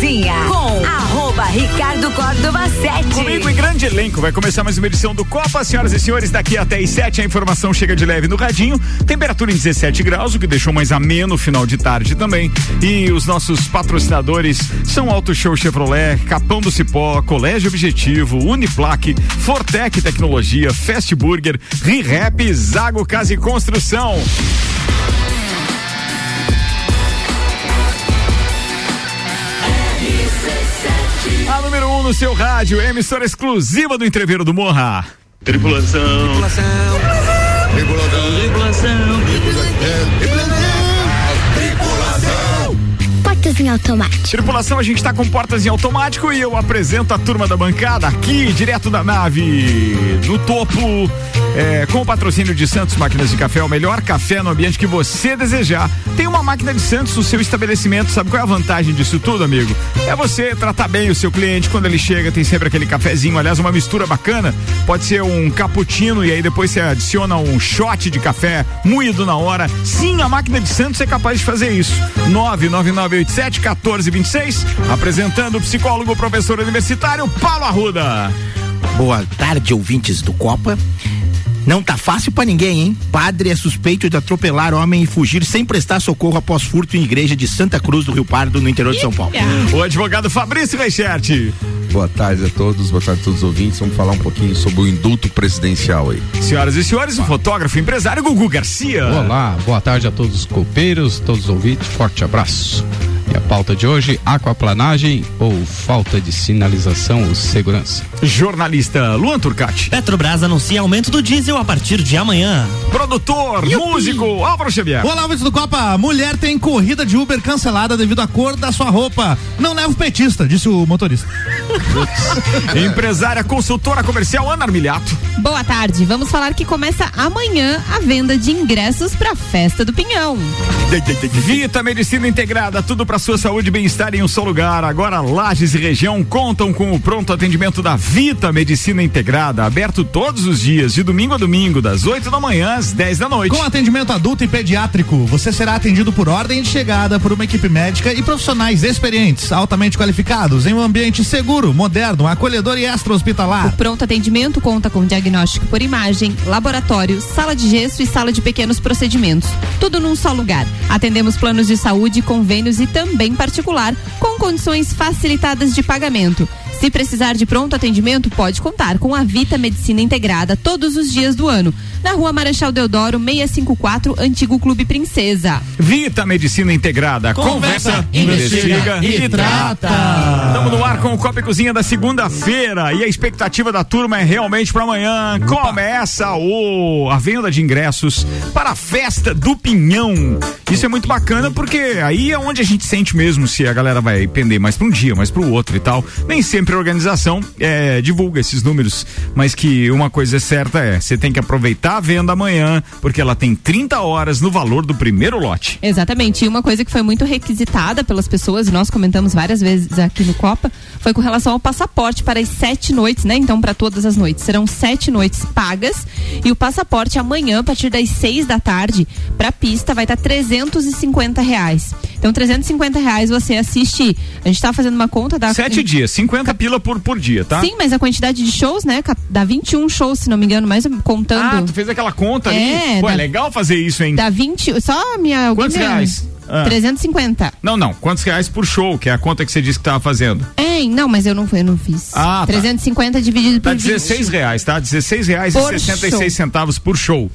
Cozinha com arroba Ricardo Córdova 7. Comigo em grande elenco vai começar mais uma edição do Copa, senhoras e senhores. Daqui até às 7 a informação chega de leve no radinho. Temperatura em 17 graus, o que deixou mais ameno no final de tarde também. E os nossos patrocinadores são Auto Show Chevrolet, Capão do Cipó, Colégio Objetivo, Uniplaque, Fortec Tecnologia, Fast Burger, ReHap, Zago Casa e Construção. A número 1 um no seu rádio, emissora exclusiva do Entreveiro do Morra. Tripulação. Tripulação. Tripulação. Tripulação. Em automático. Tripulação, a gente está com portas em automático e eu apresento a turma da bancada aqui, direto da nave, no topo, é, com o patrocínio de Santos Máquinas de Café, o melhor café no ambiente que você desejar. Tem uma máquina de Santos no seu estabelecimento, sabe qual é a vantagem disso tudo, amigo? É você tratar bem o seu cliente quando ele chega, tem sempre aquele cafezinho, aliás, uma mistura bacana. Pode ser um cappuccino e aí depois você adiciona um shot de café moído na hora. Sim, a máquina de Santos é capaz de fazer isso. 99987 1426, apresentando o psicólogo professor universitário Paulo Arruda. Boa tarde, ouvintes do Copa. Não tá fácil para ninguém, hein? Padre é suspeito de atropelar homem e fugir sem prestar socorro após furto em igreja de Santa Cruz do Rio Pardo, no interior de São Paulo. O advogado Fabrício Reichert. Boa tarde a todos, boa tarde a todos os ouvintes. Vamos falar um pouquinho sobre o indulto presidencial aí. Senhoras e senhores, o fotógrafo e empresário Gugu Garcia. Olá, boa tarde a todos os copeiros, todos os ouvintes, forte abraço. E a pauta de hoje, aquaplanagem ou falta de sinalização ou segurança. Jornalista Luan Turcati. Petrobras anuncia aumento do diesel a partir de amanhã. Produtor, Yupi. músico, Álvaro Xavier. Olá, ouvintes do Copa. Mulher tem corrida de Uber cancelada devido à cor da sua roupa. Não leva o petista, disse o motorista. Empresária, consultora comercial Ana Armilhato. Boa tarde. Vamos falar que começa amanhã a venda de ingressos para a festa do Pinhão. Vita Medicina Integrada, tudo para sua saúde e bem-estar em um só lugar. Agora Lages e região contam com o pronto atendimento da Vita Medicina Integrada, aberto todos os dias, de domingo a domingo, das 8 da manhã às 10 da noite. Com atendimento adulto e pediátrico, você será atendido por ordem de chegada por uma equipe médica e profissionais experientes, altamente qualificados, em um ambiente seguro, moderno, acolhedor e extra-hospitalar. O pronto atendimento conta com diagnóstico por imagem, laboratório, sala de gesso e sala de pequenos procedimentos. Tudo num só lugar. Atendemos planos de saúde, convênios e também particular, com condições facilitadas de pagamento. Se precisar de pronto atendimento, pode contar com a Vita Medicina Integrada todos os dias do ano. Na rua Marechal Deodoro, 654, Antigo Clube Princesa. Vita Medicina Integrada. Conversa, Conversa investiga, investiga, e, e trata. Estamos no ar com o Copa e Cozinha da segunda-feira e a expectativa da turma é realmente para amanhã. Opa. Começa o, a venda de ingressos para a festa do Pinhão. Isso é muito bacana porque aí é onde a gente sente mesmo se a galera vai pender mais para um dia, mais para o outro e tal. Nem sempre a organização é, divulga esses números, mas que uma coisa é certa é, você tem que aproveitar a venda amanhã, porque ela tem 30 horas no valor do primeiro lote. Exatamente. E uma coisa que foi muito requisitada pelas pessoas, e nós comentamos várias vezes aqui no Copa, foi com relação ao passaporte para as sete noites, né? Então, para todas as noites. Serão sete noites pagas e o passaporte amanhã, a partir das seis da tarde, para a pista, vai estar tá 350 reais. Então, 350 reais você assiste. A gente tá fazendo uma conta da. Sete dias, 50 pila por, por dia, tá? Sim, mas a quantidade de shows, né? Dá 21 shows, se não me engano, mais contando. Ah, tu fez aquela conta é, ali? Pô, dá, é legal fazer isso, hein? Dá 20. Só a minha. Quantos minha, reais? Ah. 350. Não, não. Quantos reais por show, que é a conta que você disse que tava fazendo? É, não, mas eu não, eu não fiz. Ah, 350 tá. dividido por Dá 16 20. reais, tá? 16 reais por e 66 show. centavos por show.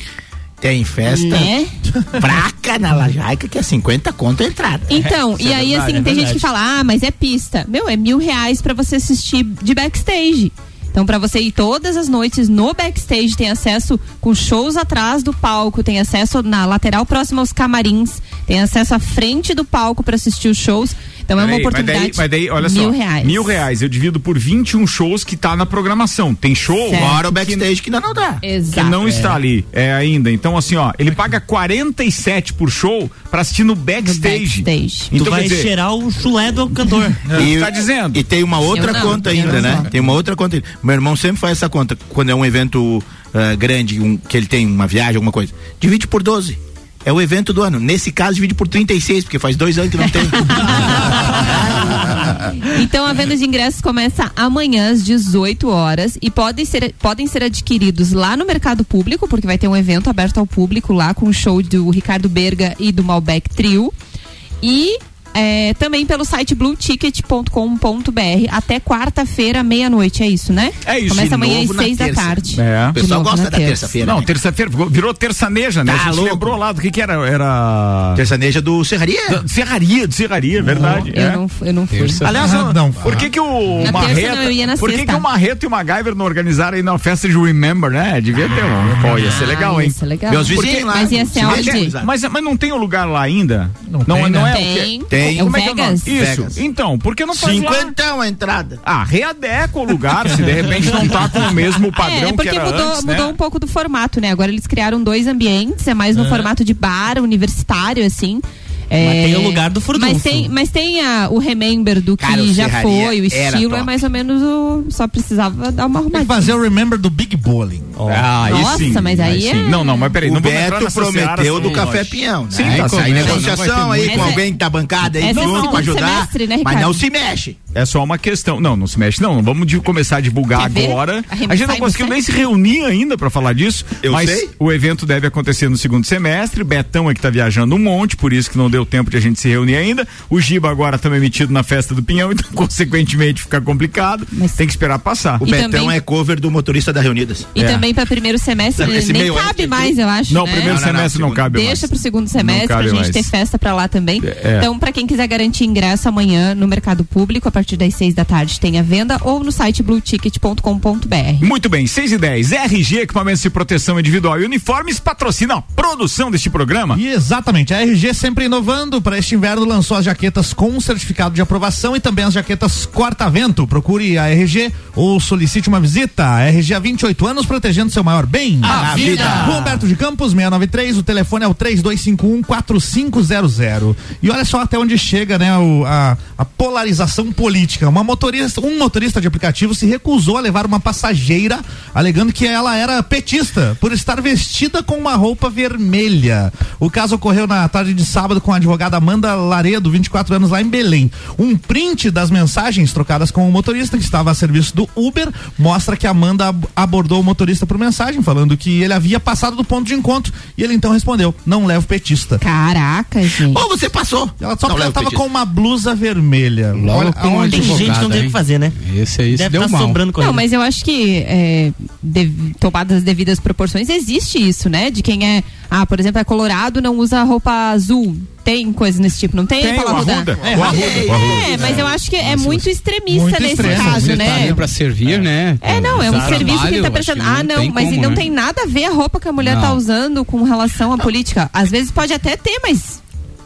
Tem festa né? fraca na Lajaica que é 50 conto a entrada. Então, é, e aí assim, é tem gente que fala, ah, mas é pista. Meu, é mil reais pra você assistir de backstage. Então, para você ir todas as noites no backstage, tem acesso com shows atrás do palco, tem acesso na lateral próxima aos camarins, tem acesso à frente do palco para assistir os shows. Então é uma oportunidade. Mas daí, mas daí olha mil só, reais. mil reais eu divido por 21 shows que tá na programação. Tem show, fora o backstage que, que não dá. Exato. Que não é. está ali é, ainda. Então assim, ó, ele paga 47 por show para assistir no backstage. No backstage. Então, tu vai dizer, cheirar o chulé do cantor. e, tá dizendo. E tem uma outra não, conta ainda, né? Tem uma outra conta. Meu irmão sempre faz essa conta quando é um evento uh, grande, um, que ele tem uma viagem, alguma coisa. Divide por 12 é o evento do ano. Nesse caso, divide por 36, porque faz dois anos que não tem. Então a venda de ingressos começa amanhã às 18 horas e podem ser, podem ser adquiridos lá no mercado público, porque vai ter um evento aberto ao público lá com o show do Ricardo Berga e do Malbec Trio. E é, também pelo site blueticket.com.br até quarta-feira, meia-noite, é isso, né? É isso. Começa amanhã às seis da terça. tarde. É. O pessoal De novo gosta da terça. terça-feira. Não, né? terça-feira virou terçaneja, né? Tá a gente louco. lembrou lá do que que era. Era. Terçaneja do Serraria. Da- Serraria, de serraria, verdade. Eu, é. não, eu não fui. Terça. Aliás, Ah, não. por que que o Na terça Marreta, não, eu ia na por que sexta. que o Marreta e o MacGyver não organizaram aí na festa de Remember, né? Devia ter um. Pô, ia ser legal, Ah, hein? ia ser legal. Meus vizinhos lá. Mas ia ser se onde? Mas, mas não tem o lugar lá ainda? Não tem, né? é o quê? Tem. É o Como é que é o? Vegas. Isso. Vegas. Então, por que não faz lá? Cinquentão a entrada. Ah, readequa o lugar, se de repente não tá com o mesmo padrão É, é porque que era mudou, antes, mudou né? um pouco do formato, né? Agora eles criaram dois ambientes, é mais no formato de bar, universitário, assim. É, Mas tem o lugar do furdunço. Mas tem, mas tem a- o remember do que Cara, já foi, o estilo é mais ou menos o. Só precisava dar uma que arrumadinha. fazer o Remember do Big Bowling. Ah, aí Nossa, sim, mas aí é- Não, não, mas peraí, o não Beto prometeu seara, do sim, Café lógico. Pinhão, né? Sim, tá aí, negociação aí com é- alguém da bancada aí é junto segundo pra ajudar. semestre, né, mas não se mexe. É só uma questão. Não, não se mexe, não. Vamos de começar a divulgar Quer agora. Arremessar A gente não conseguiu nem se reunir ainda pra falar disso. Eu mas sei. o evento deve acontecer no segundo semestre. Betão é que tá viajando um monte, por isso que não deu tempo de a gente se reunir ainda. O Giba agora também metido na festa do Pinhão, então consequentemente fica complicado. Mas- Tem que esperar passar. O E Betão também- é cover do motorista da Reunidas. E É. também para primeiro semestre Esse nem cabe aí, mais, eu acho. Não, né? primeiro Não, não, não, semestre não, segundo. cabe mais. Deixa pro segundo semestre pra gente mais. ter festa pra lá também. É. Então, pra quem quiser garantir ingresso amanhã no mercado público, a partir das seis da tarde tem a venda ou no site blueticket.com.br. Muito bem, 6 e 10. RG Equipamentos de Proteção Individual e Uniformes patrocina a produção deste programa. E exatamente, a RG sempre inovando. Para este inverno lançou as jaquetas com certificado de aprovação e também as jaquetas corta-vento. Procure a RG ou solicite uma visita. A RG há 28 anos protegendo seu maior bem. A vida. Rua Humberto de Campos, 693. O telefone é o 3251-4500. E olha só até onde chega, né, o- a, a polarização política. Uma motorista, um motorista de aplicativo se recusou a levar uma passageira, alegando que ela era petista por estar vestida com uma roupa vermelha. O caso ocorreu na tarde de sábado com a advogada Amanda Laredo, 24 anos, lá em Belém. Um print das mensagens trocadas com o motorista que estava a serviço do Uber mostra que a Amanda ab- abordou o motorista por mensagem, falando que ele havia passado do ponto de encontro. E ele então respondeu: Não levo petista. Caraca, gente. Ô, você passou. Ela só Não, porque ela leva tava petista. com uma blusa vermelha. Logo Olha um Tem gente que não tem o que fazer, né? Esse aí se Deve deu estar mal. sobrando com Não, mas eu acho que é, dev- tomadas as devidas proporções, existe isso, né? De quem é, ah, por exemplo, é colorado, não usa roupa azul. Tem coisa nesse tipo, não tem, Tem o Arruda? Arruda. É, O Arruda. É, mas eu acho que é muito extremista Muito nesse extremo. caso, Você tá né? ali pra servir, né? É, não, é um Trabalho, serviço que ele tá prestando. que Ah, não, tem mas como, não né? tem nada a ver a roupa que a mulher Não. tá usando com relação à política. Às vezes pode até ter, mas.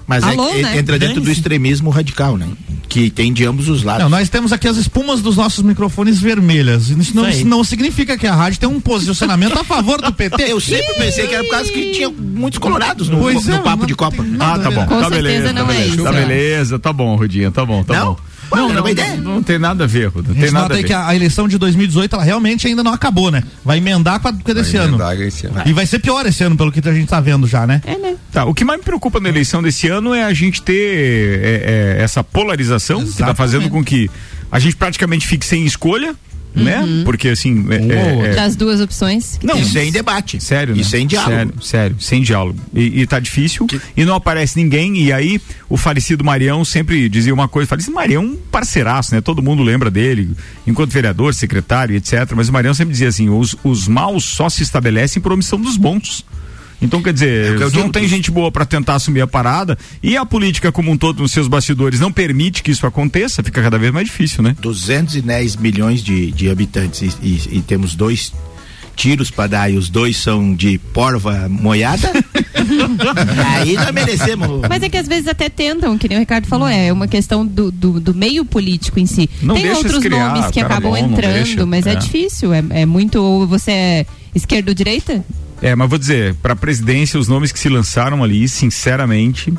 Mas é Alô, que né? entra dentro do extremismo radical, né? Que tem de ambos os lados. Não, nós temos aqui as espumas dos nossos microfones vermelhas. Isso não, Isso não significa que a rádio tem um posicionamento a favor do PT. Eu sempre pensei que era por causa que tinha muitos colorados no, Pois no é, papo de Copa. Ah, tá bom. Com tá certeza beleza, não tá é beleza. isso. Tá beleza, tá bom, Rudinha, tá bom, tá Não? bom. Não, não, uma ideia. não, não tem nada a ver, Ruda. Tem nada a ver. que a, a eleição de 2018 ela realmente ainda não acabou, né? Vai emendar com a desse ano. esse ano. E vai ser pior esse ano, pelo que a gente tá vendo já, né? É, né? Tá, o que mais me preocupa na eleição desse ano é a gente ter é, é, essa polarização que tá Exatamente. fazendo com que a gente praticamente fique sem escolha, né? Porque assim. é- é- ou é- Das duas opções. que Não, temos. Sem debate. Sério, né? E sem diálogo. Sério, sério, sem diálogo. E, e tá difícil, e não aparece ninguém, e aí o falecido Marião sempre dizia uma coisa, falecido Marião é um parceiraço, né? Todo mundo lembra dele, enquanto vereador, secretário, etc. Mas o Marião sempre dizia assim, os, os maus só se estabelecem por omissão dos bons. Então, quer dizer, É não tem gente boa para tentar assumir a parada, e a política como um todo nos seus bastidores não permite que isso aconteça, fica cada vez mais difícil, né? 210 milhões de, de habitantes e, e- e temos dois tiros para dar e os dois são de porva moiada. Aí nós merecemos. Mas é que às vezes até tentam, que nem o Ricardo falou, é uma questão do, do, do meio político em si. Não Tem outros escriar, nomes que acabam bom, não entrando, mas é, é. difícil. É, é muito. Ou você é esquerda ou direita? É, mas vou dizer, para presidência, os nomes que se lançaram ali, sinceramente,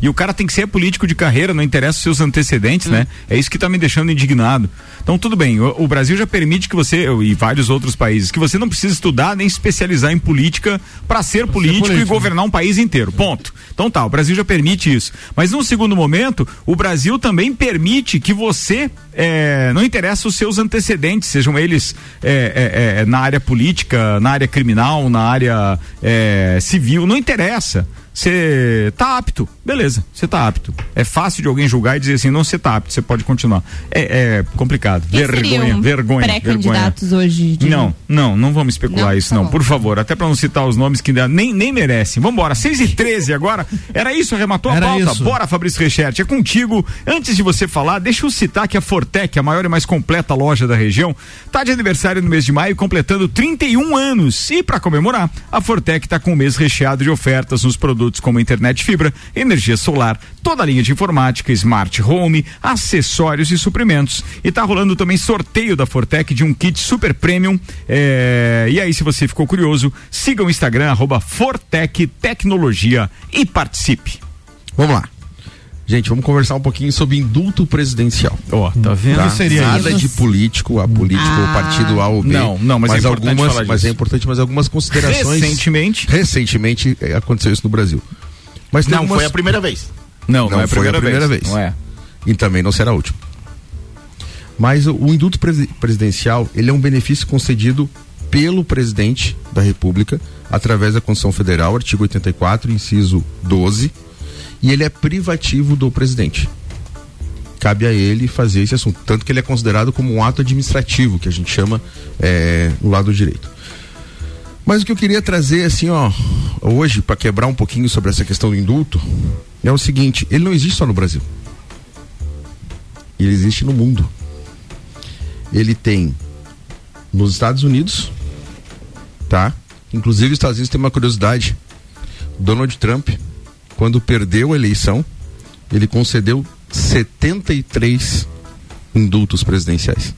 E o cara tem que ser político de carreira, não interessa os seus antecedentes, né? É isso que tá me deixando indignado. Então, tudo bem, o, o Brasil já permite que você, e vários outros países, que você não precisa estudar nem especializar em política para ser político, e político. governar um país inteiro. Ponto. Então tá, o Brasil já permite isso. Mas num segundo momento, o Brasil também permite que você é, não interessa os seus antecedentes, sejam eles é, é, é, na área política, na área criminal, na área é, civil, não interessa. Você tá apto, beleza, você tá apto. É fácil de alguém julgar e dizer assim, não, você tá apto, você pode continuar. É, é complicado. Quem vergonha, seriam vergonha. Pré-candidatos hoje. de- Não, não, não vamos especular Não? isso Tá não, bom. por favor, até pra não citar os nomes que ainda nem, nem merecem. Vambora, 6 e 13 agora. Era isso, arrematou a Era pauta? isso. Bora, Fabrício Recherti, é contigo. Antes de você falar, deixa eu citar que a Fortec, a maior e mais completa loja da região, tá de aniversário no mês de maio, completando 31 anos. E para comemorar, a Fortec tá com um mês recheado de ofertas nos produtos como internet fibra, energia solar, toda a linha de informática, smart home, acessórios e suprimentos. E tá rolando também sorteio da Fortec de um kit super premium. É, E aí, se você ficou curioso, siga o Instagram, arroba Fortec Tecnologia e participe. Vamos lá. Gente, vamos conversar um pouquinho sobre indulto presidencial. Ó, tá vendo? Tá? seria Nada de político, a político, Ah. o partido A ou B. Não, não, mas é importante algumas, falar mas é importante, mas algumas considerações. Recentemente. Recentemente eh, aconteceu isso no Brasil. Mas tem Não, algumas- foi a primeira vez. Não, não, Não é a foi a primeira, vez. vez. Não é. e também não será a última. Mas o, o indulto presi- presidencial, ele é um benefício concedido pelo presidente da República através da Constituição Federal, artigo 84, inciso 12, e ele é privativo do presidente. Cabe a ele fazer esse assunto, tanto que ele é considerado como um ato administrativo, que a gente chama é, no lado direito. Mas o que eu queria trazer, assim, ó, hoje, para quebrar um pouquinho sobre essa questão do indulto, é o seguinte: ele não existe só no Brasil. Ele existe no mundo. Ele tem nos Estados Unidos, tá? Inclusive, os Estados Unidos tem uma curiosidade. Donald Trump, quando perdeu a eleição, ele concedeu 73 indultos presidenciais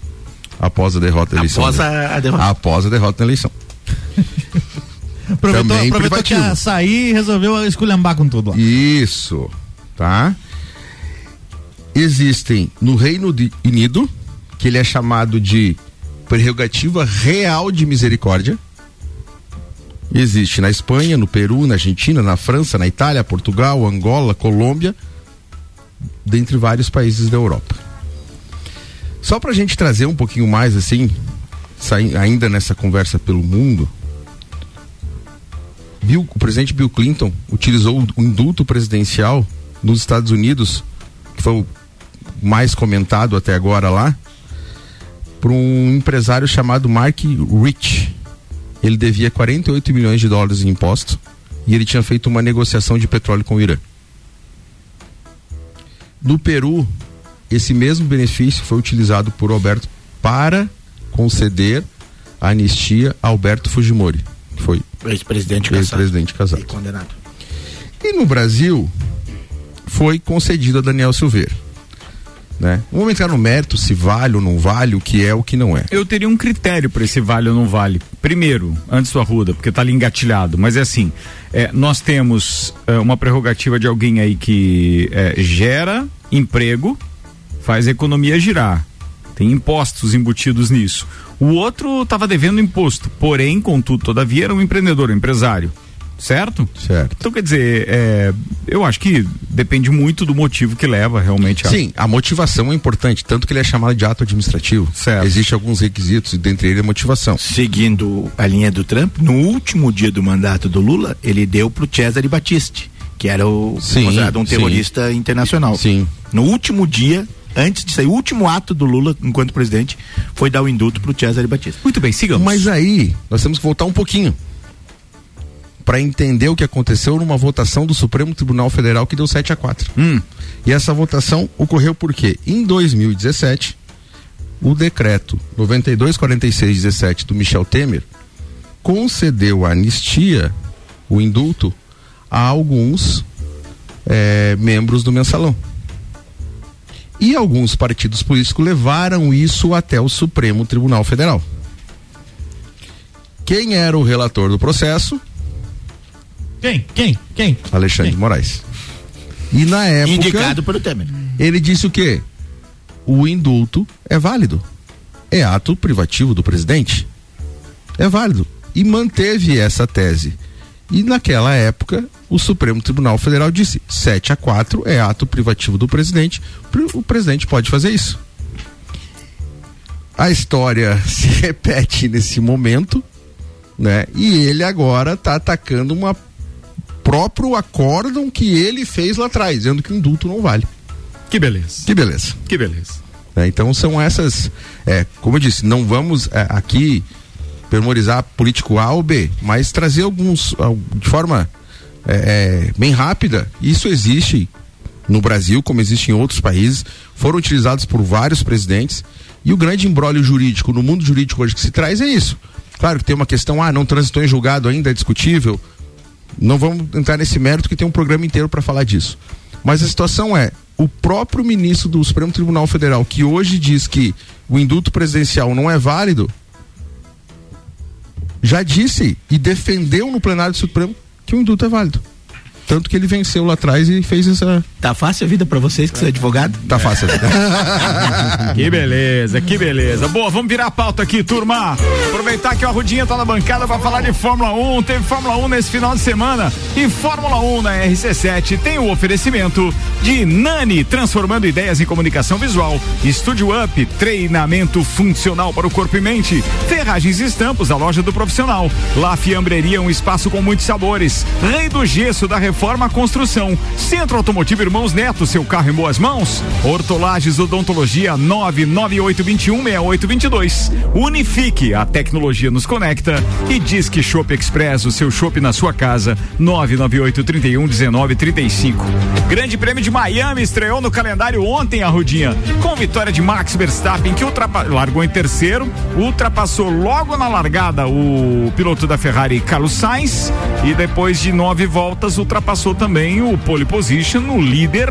após a derrota da eleição. Após a, a derrota. Após a derrota na eleição. Aproveitou, Também aproveitou que ia sair e resolveu esculhambar com tudo lá. Isso, tá? Existem no Reino Unido, que ele é chamado de prerrogativa real de misericórdia. Existe na Espanha, no Peru, na Argentina, na França, na Itália, Portugal, Angola, Colômbia, dentre vários países da Europa. Só pra gente trazer um pouquinho mais assim, ainda nessa conversa pelo mundo, Bill, o presidente Bill Clinton utilizou o indulto presidencial nos Estados Unidos, que foi o mais comentado até agora lá, para um empresário chamado Mark Rich. Ele devia 48 milhões de dólares em imposto e ele tinha feito uma negociação de petróleo com o Irã. No Peru, esse mesmo benefício foi utilizado por Alberto para conceder a anistia a Alberto Fujimori, que foi Ex-presidente caçado. ex-presidente casado. E condenado. E no Brasil, foi concedido a Daniel Silveira. Né? Vamos entrar no mérito se vale ou não vale, o que é o que não é. Eu teria um critério para esse vale ou não vale. Primeiro, antes do Arruda, porque tá ali engatilhado, mas é assim, é, nós temos é, uma prerrogativa de alguém aí que é, gera emprego, faz a economia girar. Tem impostos embutidos nisso. O outro estava devendo imposto, porém, contudo, todavia, era um empreendedor, um empresário. Certo? Certo. Então, quer dizer, é, eu acho que depende muito do motivo que leva realmente a. Sim, a motivação é importante, tanto que ele é chamado de ato administrativo. Certo. Existem alguns requisitos, e dentre eles a motivação. Seguindo a linha do Trump, no último dia do mandato do Lula, ele deu pro Cesare Battisti, que era o Sim, considerado um sim. terrorista internacional. Sim. No último dia, antes de sair, o último ato do Lula enquanto presidente foi dar o indulto pro Cesare Battisti. Muito bem, sigamos. Mas aí, nós temos que voltar um pouquinho para entender o que aconteceu numa votação do Supremo Tribunal Federal que deu 7 a 4. Hum. E essa votação ocorreu porque em 2017 o decreto 924617 do Michel Temer concedeu a anistia, o indulto a alguns eh, membros do mensalão. E alguns partidos políticos levaram isso até o Supremo Tribunal Federal. Quem era o relator do processo? Quem? Quem? Quem? Alexandre de Moraes. E na época. Indicado pelo Temer. Ele disse o quê? O indulto é válido. É ato privativo do presidente. É válido. E manteve essa tese. E naquela época, o Supremo Tribunal Federal disse: 7 a 4 é ato privativo do presidente. O presidente pode fazer isso. A história se repete nesse momento, né? E ele agora está atacando uma próprio acórdão que ele fez lá atrás, dizendo que o indulto não vale. Que beleza. Que beleza. Que beleza. É, então são essas, é, como eu disse, não vamos é, aqui permorizar político A ou B, mas trazer alguns al- de forma é, é, bem rápida. Isso existe no Brasil, como existe em outros países, foram utilizados por vários presidentes. E o grande embrólio jurídico no mundo jurídico hoje que se traz é isso. Claro que tem uma questão, ah, não transitou em julgado ainda, é discutível. Não vamos entrar nesse mérito que tem um programa inteiro para falar disso. Mas a situação é, o próprio ministro do Supremo Tribunal Federal, que hoje diz que o indulto presidencial não é válido, já disse e defendeu no plenário do Supremo que o indulto é válido. Tanto que ele venceu lá atrás e fez essa. Tá fácil a vida pra vocês que são advogado? Tá fácil a vida. Que beleza, que beleza. Boa, vamos virar a pauta aqui, turma. Aproveitar que a Rudinha tá na bancada para falar de Fórmula 1. Teve Fórmula 1 nesse final de semana. E Fórmula 1 na RC7 tem o oferecimento de Nani, transformando ideias em comunicação visual. Estúdio Up, treinamento funcional para o corpo e mente. Ferragens e Estampos, a loja do profissional. La Fiambreria, um espaço com muitos sabores. Rei do Gesso, da Reforma Construção. Centro Automotivo Irmãos Neto, seu carro em boas mãos. Hortolagens Odontologia 998216822. Unifique, a tecnologia nos conecta. E Disque Shop Express, o seu shopping na sua casa. 998311935. Grande Prêmio de Miami estreou no calendário ontem, a Rudinha. Com vitória de Max Verstappen, que largou em terceiro, ultrapassou logo na largada o piloto da Ferrari, Carlos Sainz. E depois de nove voltas, ultrapassou também o pole position, o líder,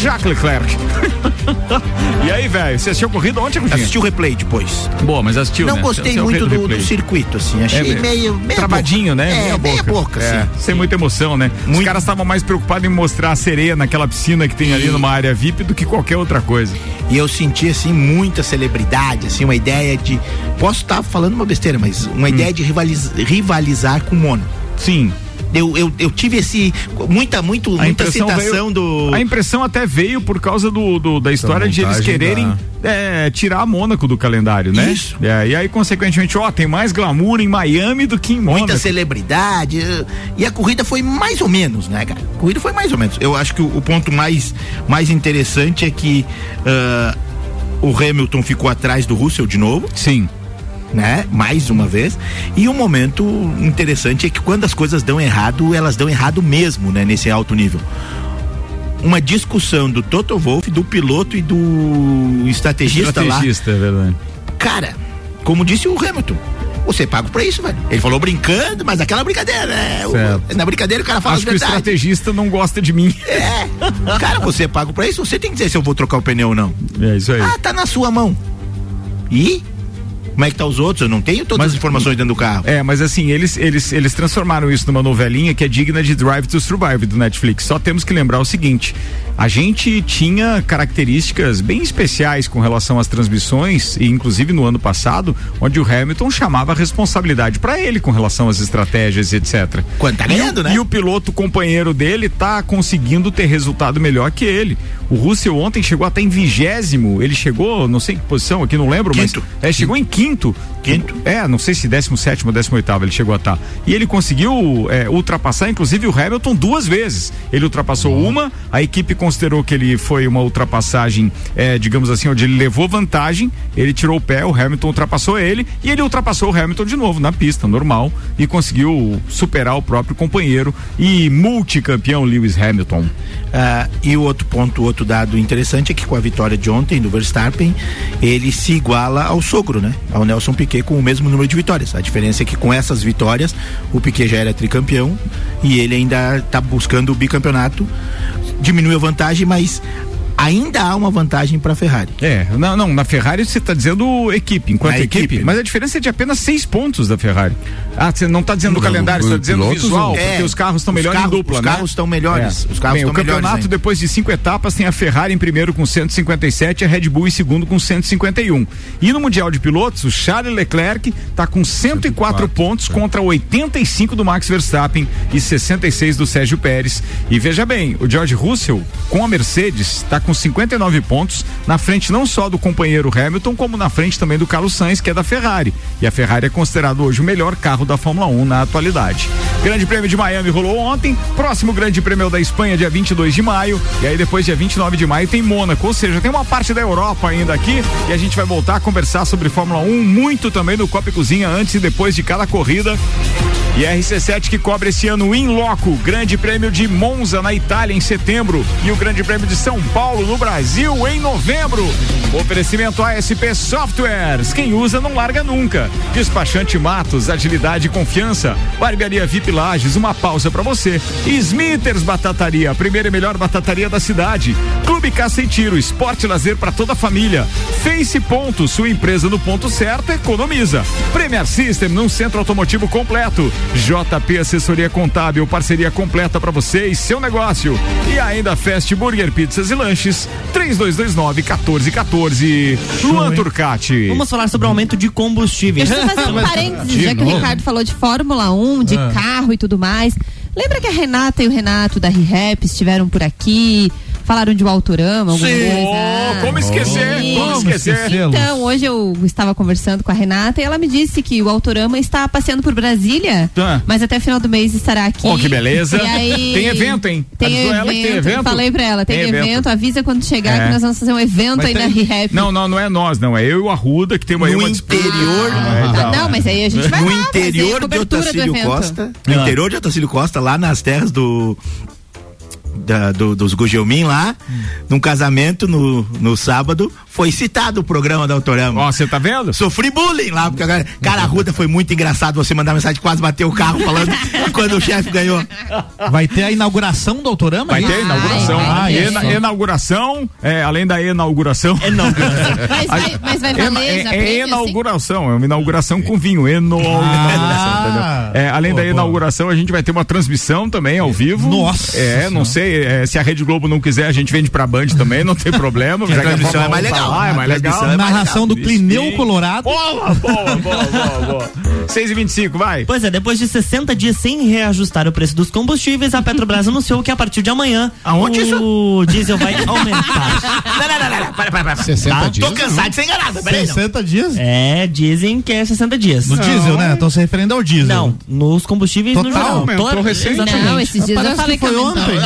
Jacques Leclerc. e aí, velho, você assistiu a corrida ontem, Rudinha? Assisti o replay depois. Boa, mas assistiu, Não né? gostei é o muito do, do circuito, assim. Achei É, meio, meio. travadinho, boca. né? É, meia boca, É, assim. sem muita emoção, né? Os caras estavam mais preocupados em mostrar a sereia naquela piscina que tem ali numa área VIP do que qualquer outra coisa. E eu senti, assim, muita celebridade, assim, uma ideia de. Posso estar falando uma besteira, mas uma ideia de rivaliz- rivalizar com o Mono. Sim. Eu, eu, eu tive esse. Muita, muito, A muita citação veio, do. A impressão até veio por causa do, do- da história de eles quererem é, tirar a Mônaco do calendário, né? Isso. É, e aí, consequentemente, ó, tem mais glamour em Miami do que em Mônaco. Muita celebridade. eh, E a corrida foi mais ou menos, né, cara? A corrida foi mais ou menos. Eu acho que o, o ponto mais, mais interessante é que ah, o Hamilton ficou atrás do Russell de novo. Sim. Né? Mais uma vez. E o momento interessante é que quando as coisas dão errado, elas dão errado mesmo, né? Nesse alto nível. Uma discussão do Toto Wolff, do piloto e do estrategista, lá. Estrategista, é verdade. Cara, como disse o Hamilton, você paga pra isso, velho. Ele falou brincando, mas aquela brincadeira, né? O- na brincadeira o cara fala Acho que o verdades. estrategista não gosta de mim. É. Cara, você paga pra isso, você tem que dizer se eu vou trocar o pneu ou não. É isso aí. Ah, tá na sua mão. E? Como é que tá os outros? Eu não tenho todas as informações dentro do carro. É, mas assim, eles, eles, eles transformaram isso numa novelinha que é digna de Drive to Survive do Netflix. Só temos que lembrar o seguinte: a gente tinha características bem especiais com relação às transmissões, e inclusive no ano passado, onde o Hamilton chamava a responsabilidade para ele com relação às estratégias e etc. Quando tá ganhando, e, né? E o piloto companheiro dele tá conseguindo ter resultado melhor que ele. O Russell ontem chegou até em vigésimo, ele chegou, não sei que posição aqui, não lembro, Quinto. mas é, chegou em quinto. Quinto. É, não sei se 17 ou 18 ele chegou a estar. E ele conseguiu é, ultrapassar, inclusive, o Hamilton duas vezes. Ele ultrapassou uma, a equipe considerou que ele foi uma ultrapassagem, é, digamos assim, onde ele levou vantagem, ele tirou o pé, o Hamilton ultrapassou ele e ele ultrapassou o Hamilton de novo na pista, normal, e conseguiu superar o próprio companheiro e multicampeão Lewis Hamilton. Ah, e o outro ponto, outro dado interessante é que com a vitória de ontem do Verstappen, ele se iguala ao sogro, né? Ao Nelson Piquet com o mesmo número de vitórias. A diferença é que com essas vitórias, o Piquet já era tricampeão e ele ainda está buscando o bicampeonato. Diminui a vantagem, mas ainda há uma vantagem para a Ferrari. É, não, não, na Ferrari você está dizendo equipe, enquanto equipe, equipe, mas a diferença é de apenas seis pontos da Ferrari. Ah, você não está dizendo do Não, calendário, você está o dizendo pilotos visual, não. porque É, os carros estão melhores carros- em dupla, os né? carros estão melhores, os carros Bem, o estão melhores campeonato, ainda. depois de cinco etapas, tem a Ferrari em primeiro com 157, a Red Bull em segundo com 151. E no Mundial de Pilotos, o Charles Leclerc está com 104 pontos contra 85 do Max Verstappen e 66 do Sérgio Pérez. E veja bem, o George Russell, com a Mercedes, está com 59 pontos, na frente não só do companheiro Hamilton, como na frente também do Carlos Sainz, que é da Ferrari. E a Ferrari é considerado hoje o melhor carro da Fórmula 1 na atualidade. Grande Prêmio de Miami rolou ontem, próximo Grande Prêmio da Espanha, dia 22 de maio, e aí depois, dia 29 de maio, tem Mônaco, ou seja, tem uma parte da Europa ainda aqui, e a gente vai voltar a conversar sobre Fórmula 1, muito também no Copa e Cozinha, antes e depois de cada corrida. E a RC7 que cobre esse ano In Loco, Grande Prêmio de Monza na Itália em setembro e o Grande Prêmio de São Paulo no Brasil em novembro. Oferecimento ASP Softwares, quem usa não larga nunca. Despachante Matos, agilidade e confiança. Barbearia VIP Lages, uma pausa pra você. Smithers Batataria, a primeira e melhor batataria da cidade. Clube Caça e Tiro, esporte e lazer para toda a família. Face Ponto, sua empresa no ponto certo economiza. Premier System, num centro automotivo completo. JP Assessoria Contábil, parceria completa para você e seu negócio. E ainda Fast Burger Pizzas e Lanches, 3229 1414. Luan Turcati. Vamos falar sobre o aumento de combustíveis. Deixa eu fazer um parênteses, já que o Ricardo falou de Fórmula 1, de Ah. carro e tudo mais. Lembra que a Renata e o Renato da ReHap estiveram por aqui? Falaram de Autorama, alguma Sim. coisa? Oh, como esquecer, Sim. como esquecer. Então, hoje eu estava conversando com a Renata e ela me disse que o Autorama está passeando por Brasília, Tá. mas até final do mês estará aqui. Oh, que beleza. E aí- Tem evento, hein? Tem evento. ela que tem evento? Falei pra ela, tem, Tem evento. evento. avisa quando chegar É. que nós vamos fazer um evento Vai aí ter- na ReHap. Não, não, não é nós, não. É eu e o Arruda que tem uma, No uma interior, Ah, Ah, não, mas aí a gente vai no lá fazer interior de Otacílio. Costa, no Ah. interior de Otacílio Costa, lá nas terras do da- do- dos Gugelmin lá, num casamento no, no sábado, foi citado o programa da Autorama. Ó, você tá vendo? Sofri bullying lá, porque agora, cara, a Ruda foi muito engraçado você mandar mensagem, quase bateu o carro falando quando o chefe ganhou. Vai ter a inauguração do Autorama? Vai é ter isso? inauguração. vai ter. Ena- inauguração, é, além da inauguração. É não. Mas vai, mas vai Ena- valer já é, é assim? inauguração, é uma inauguração com vinho. Eno, inauguração, entendeu? É, além Boa, da boa. inauguração, a gente vai ter uma transmissão também ao vivo. Nossa É, não sei, é, se a Rede Globo não quiser, a gente vende pra Band também, não tem problema. já que transmissão Fórmula é mais 1 legal. lá, é A mais legal. é mais Narração do. Plineu Colorado. Boa, boa, boa, boa, boa. 6 e 25 vai. Pois é, depois de 60 dias sem reajustar o preço dos combustíveis, a Petrobras anunciou que a partir de amanhã Aonde o diesel vai aumentar. Não, não, não, não, para, para, para. 60 Tá? dias. Tô cansado de ser enganado, peraí. não. 60 dias? É, dizem que é 60 dias. No diesel, né? Estão se referindo ao diesel. Não, nos combustíveis no Total, geral. aumentou Toda- recente. Não, esses dias eu falei que foi ontem.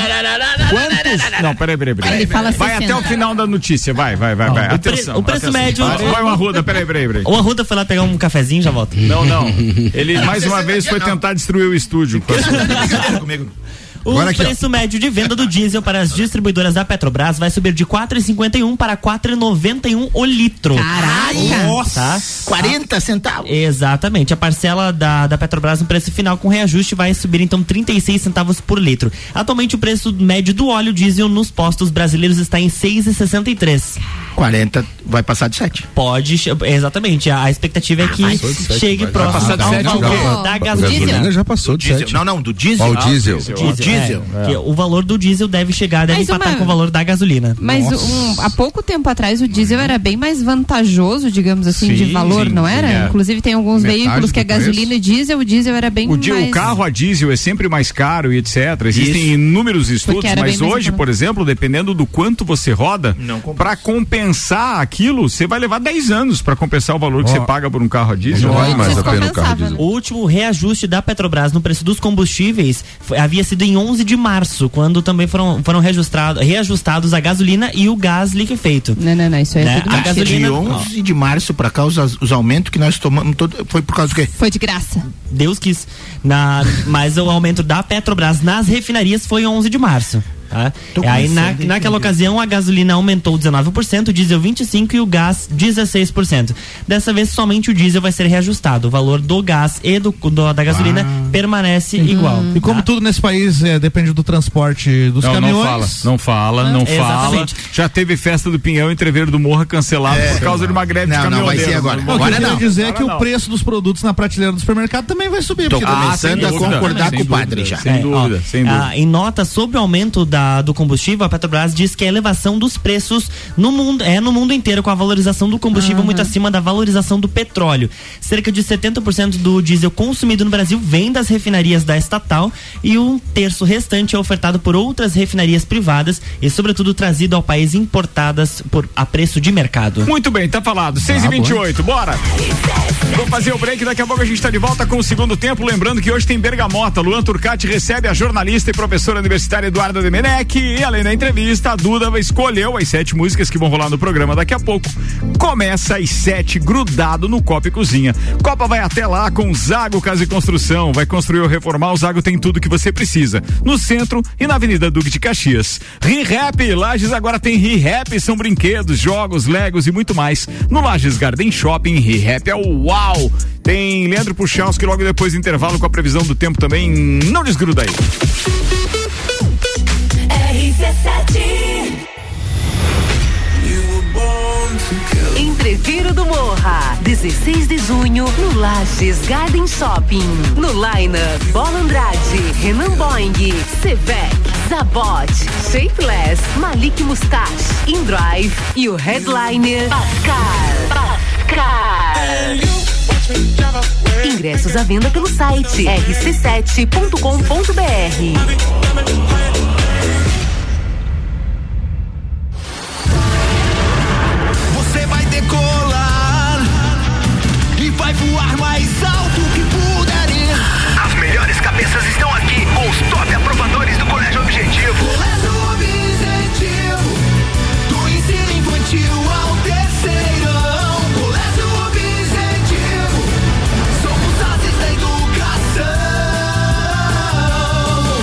Quantos? Não, peraí, peraí, peraí. Ele fala Vai 60. até o final da notícia, vai, vai, vai, vai. o pre- Atenção. o preço atenção. médio- Vai, vai uma ruda, peraí, peraí, peraí. O Arruda foi lá pegar um cafezinho e já volta. Não, não. Ele mais uma vez foi tentar destruir o estúdio. com a sua- comigo. O Agora aqui, ó. preço médio de venda do diesel para as distribuidoras da Petrobras vai subir de 4,51 para 4,91 o litro. Caraca! Nossa! 40 centavos. Exatamente. A parcela da, da Petrobras no preço final com reajuste vai subir então 36 centavos por litro. Atualmente o preço médio do óleo diesel nos postos brasileiros está em 6,63. 40 vai passar de 7. Pode, exatamente. A, a expectativa é que Passou de sete, chegue vai. próximo Vai passar de ao sete, valor o quê? da gasolina. já passou de Diesel. 7. Não, não, do diesel. Ó, o diesel. O diesel. É, que o valor do diesel deve chegar, deve Mas empatar uma- com o valor da gasolina. Mas um- há pouco tempo atrás o diesel era bem mais vantajoso, digamos assim, de Sim, valor, sim, não sim, era? é. Inclusive tem alguns Metade veículos que é gasolina e diesel, o diesel era bem O, mais... o carro a diesel é sempre mais caro e etc. Existem Isso. inúmeros estudos, mas hoje, por exemplo, dependendo do quanto você roda, para compensar aquilo, você vai levar 10 anos para compensar o valor que você paga por um carro a diesel. Não vale mais a pena o carro compensava, diesel. O último reajuste da Petrobras no preço dos combustíveis foi- havia sido em 11 de março, quando também foram, foram reajustados, reajustados a gasolina e o gás liquefeito. Não, não, não, isso aí é Né? tudo A gasolina- De 11 de março pra cá, os, os aumentos que nós tomamos, todo, foi por causa do quê? Foi de graça. Deus quis. Na, mas o aumento da Petrobras nas refinarias foi 11 de março. Tá? Tô Aí na, naquela ocasião a gasolina aumentou 19%, o diesel 25% e o gás 16%. Dessa vez somente o diesel vai ser reajustado. O valor do gás e do, do- da gasolina permanece igual. E como tá? tudo nesse país é, depende do transporte dos Não, não caminhões. fala, não fala, não fala. Exatamente. Já teve festa do Pinhão em Treveiro do Morro cancelado por causa de uma greve Não, de não, vai ser agora. O que eu Agora queria não. dizer é Agora que não. o preço dos produtos na prateleira do supermercado também vai subir. Tô Ah, começando sem a dúvida, concordar sem com o padre já. Sem É, ó, dúvida, sem dúvida. ah, em nota sobre o aumento da, do combustível, a Petrobras diz que a elevação dos preços no mundo é no mundo inteiro com a valorização do combustível muito acima da valorização do petróleo. Cerca de 70% do diesel consumido no Brasil vem das refinarias da estatal e um terço restante é ofertado por outras refinarias privadas e, sobretudo, trazido ao país importadas por a preço de mercado. Muito bem, tá falado. 6 e 28 bora! Vamos fazer o break, daqui a pouco a gente tá de volta com o segundo tempo. Lembrando que hoje tem Bergamota. Luan Turcati recebe a jornalista e professora universitária Eduarda E além da entrevista, a Duda escolheu as sete músicas que vão rolar no programa daqui a pouco. Começa às sete, grudado no Copa e Cozinha. Copa vai até lá com Zago Casa e Construção. Vai construir ou reformar, o Zago tem tudo que você precisa. No centro e na Avenida Duque de Caxias. ReHap, Lages agora tem ReHap, são brinquedos, jogos, legos e muito mais. No Lages Garden Shopping, ReHap é o uau! Tem Leandro Puchalski logo depois do intervalo com a previsão do tempo também. Não desgruda aí. Entreviro do Morra, 16 de junho, no Lages Garden Shopping. No Line Bola Andrade, Renan Boing, Sevec, Zabot, Shapeless, Malik Mustache, Indrive e o headliner Pascal. Pascal. Ingressos à venda pelo site rc7.com.br. E vai voar mais alto que puder ir. As melhores cabeças estão aqui com os top aprovadores do Colégio Objetivo. Colégio Objetivo, do ensino infantil ao terceirão. Colégio Objetivo, somos ases da educação.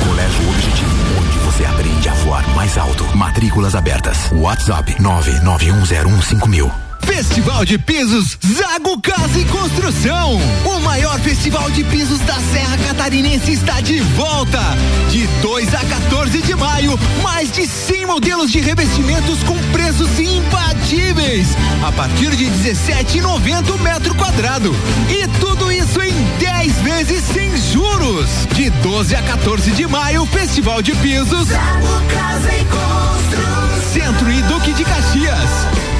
Colégio Objetivo, onde você aprende a voar mais alto. Matrículas abertas. WhatsApp 991015000. Festival de Pisos Zago Casa e Construção. O maior festival de pisos da Serra Catarinense está de volta. De 2 a 14 de maio, mais de 100 modelos de revestimentos com preços imbatíveis. A partir de 17,90 o metro quadrado. E tudo isso em 10 vezes sem juros. De 12 a 14 de maio, Festival de Pisos Zago Casa e Construção. Centro e Duque de Caxias.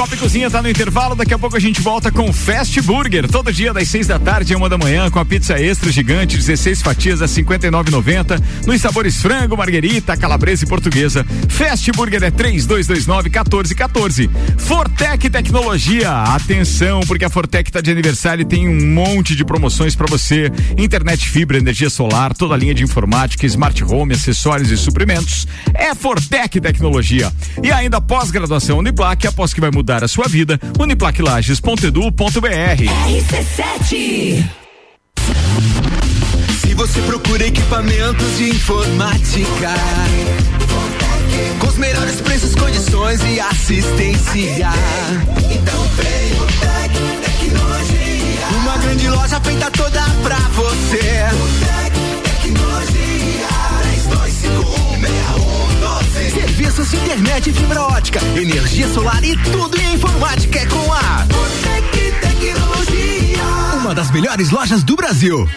Copa e Cozinha tá no intervalo, daqui a pouco a gente volta com Fast Burger, todo dia das seis da tarde a uma da manhã, com a pizza extra gigante, 16 fatias a 59,90, nos sabores frango, marguerita, calabresa e portuguesa. Fast Burger é 3229 1414. Fortec Tecnologia, atenção, porque a Fortec tá de aniversário e tem um monte de promoções para você. Internet fibra, energia solar, toda a linha de informática, smart home, acessórios e suprimentos. É Fortec Tecnologia. E ainda pós-graduação Uniplac, após que vai mudar a sua vida, uniplaclages.edu.br. Se você procura equipamentos de informática, com os melhores preços, condições e assistência, então vem o Tec Tecnologia. Uma grande loja feita toda pra você. O Tec Tecnologia. 32516112. Serviços de internet e fibra ótica, energia solar e tudo em informática é com a Tec Tecnologia. Uma das melhores lojas do Brasil.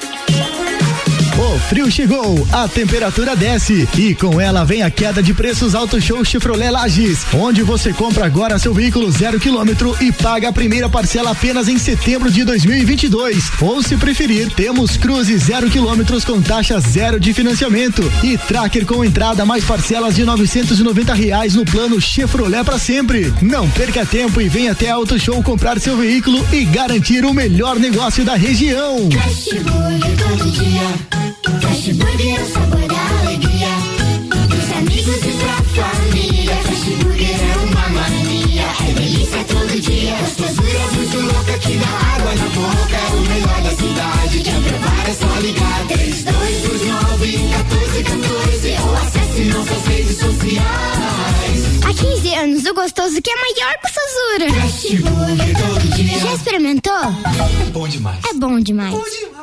O frio chegou, a temperatura desce e com ela vem a queda de preços Auto Show Chevrolet Lages, onde você compra agora seu veículo zero quilômetro e paga a primeira parcela apenas em setembro de 2022. Ou se preferir, temos Cruze zero quilômetros com taxa zero de financiamento e Tracker com entrada mais parcelas de 990 reais no plano Chevrolet para sempre. Não perca tempo e venha até Auto Show comprar seu veículo e garantir o melhor negócio da região. todo dia. Fast Burger é o sabor da alegria. Dos amigos e da família. Fast Burger é uma mania. É delícia todo dia. Gostosura é muito louca que dá água na boca. É o melhor da cidade. Quer provar é só ligar. 3229 1414 ou acesse nossas redes sociais. Há 15 anos, o gostoso que é maior que o Sazura. Fast Burger todo dia. Já experimentou? É bom demais. É bom demais. Bom demais.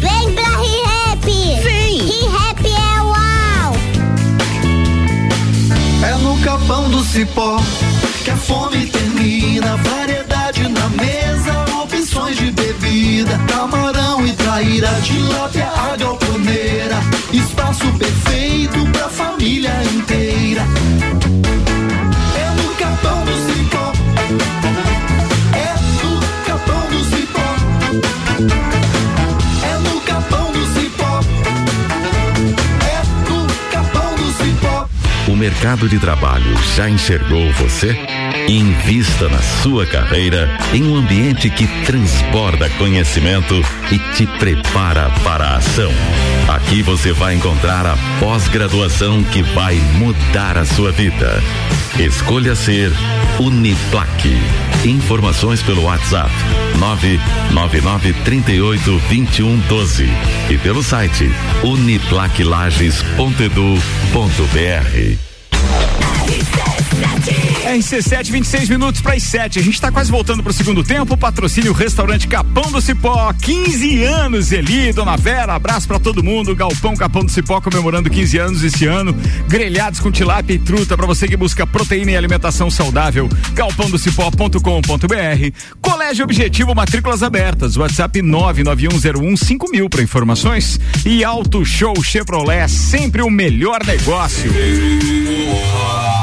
Vem pra ReHap. Vem. ReHap é uau. É no capão do cipó que a fome termina. Variedade na mesa, opções de bebida. Camarão e traíra, tilápia, a galponeira. Espaço perfeito mercado de trabalho já enxergou você? Invista na sua carreira em um ambiente que transborda conhecimento e te prepara para a ação. Aqui você vai encontrar a pós-graduação que vai mudar a sua vida. Escolha ser Uniplaque. Informações pelo WhatsApp 999 38 21 12 e pelo site uniplaquilages.edu.br. RC7, 26 minutos para as 7. A gente está quase voltando para o segundo tempo. Patrocínio Restaurante Capão do Cipó. 15 anos, Eli, Dona Vera. Abraço para todo mundo. Galpão Capão do Cipó comemorando 15 anos esse ano. Grelhados com tilápia e truta para você que busca proteína e alimentação saudável. galpãodocipó.com.br. Colégio Objetivo Matrículas Abertas. WhatsApp 991015000 para informações. E Auto Show Chevrolet, sempre o melhor negócio.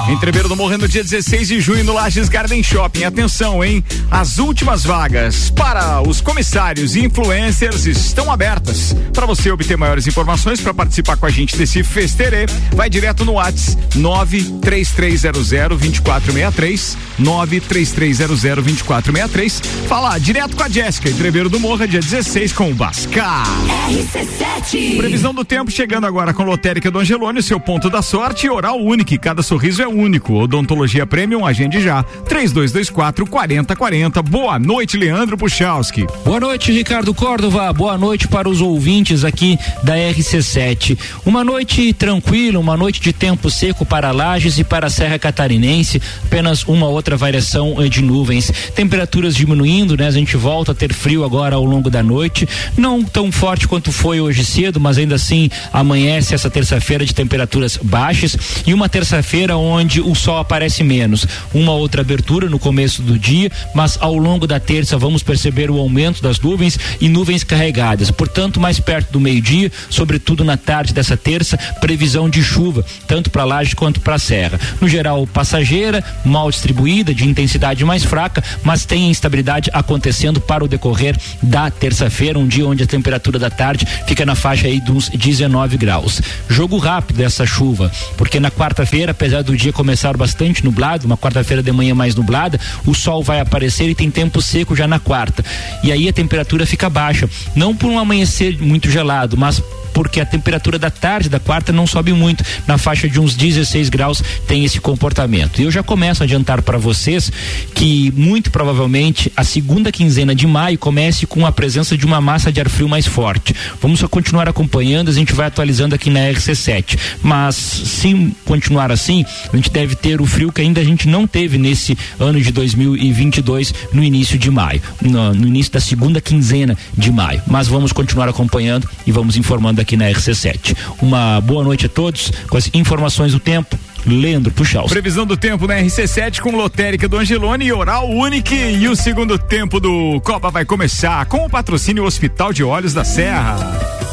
Entreveiro do Morro no dia 16 de junho no Lages Garden Shopping. Atenção, hein? As últimas vagas para os comissários e influencers estão abertas. Para você obter maiores informações para participar com a gente desse festerê, vai direto no Whats 93300 2463 93300 2463. Fala direto com a Jéssica. Entreveiro do Morro dia 16 com o Bascar. RC7. Previsão do tempo chegando agora com Lotérica do Angelone, seu ponto da sorte e oral único. Cada sorriso é único. Odontologia Premium, agende já. 3224 4040. Boa noite, Leandro Puchalski. Boa noite, Ricardo Córdova. Boa noite para os ouvintes aqui da RC7. Uma noite tranquila, uma noite de tempo seco para Lages e para a Serra Catarinense. Apenas uma outra variação de nuvens. Temperaturas diminuindo, né? A gente volta a ter frio agora ao longo da noite. Não tão forte quanto foi hoje cedo, mas ainda assim amanhece essa terça-feira de temperaturas baixas e uma terça-feira onde o sol aparece menos. Uma outra abertura no começo do dia, mas ao longo da terça vamos perceber o aumento das nuvens e nuvens carregadas. Portanto, mais perto do meio-dia, sobretudo na tarde dessa terça, previsão de chuva, tanto para Laje quanto para a Serra. No geral, passageira, mal distribuída, de intensidade mais fraca, mas tem instabilidade acontecendo para o decorrer da terça-feira, um dia onde a temperatura da tarde fica na faixa aí dos 19 graus. Jogo rápido essa chuva, porque na quarta-feira, apesar do dia começar bastante nublado, uma quarta-feira de manhã mais nublada, o sol vai aparecer e tem tempo seco já na quarta. E aí a temperatura fica baixa, não por um amanhecer muito gelado, mas porque a temperatura da tarde da quarta não sobe muito, na faixa de uns 16 graus tem esse comportamento. E eu já começo a adiantar para vocês que muito provavelmente a segunda quinzena de maio comece com a presença de uma massa de ar frio mais forte. Vamos só continuar acompanhando, a gente vai atualizando aqui na RC7. Mas se continuar assim, a gente deve ter o frio que ainda a gente não teve nesse ano de 2022 no início de maio, no, no início da segunda quinzena de maio. Mas vamos continuar acompanhando e vamos informando aqui na RC7. Uma boa noite a todos com as informações do tempo. Leandro Puxal. Previsão do tempo na RC7 com lotérica do Angelone e oral único. E o segundo tempo do Copa vai começar com o patrocínio Hospital de Olhos da Serra.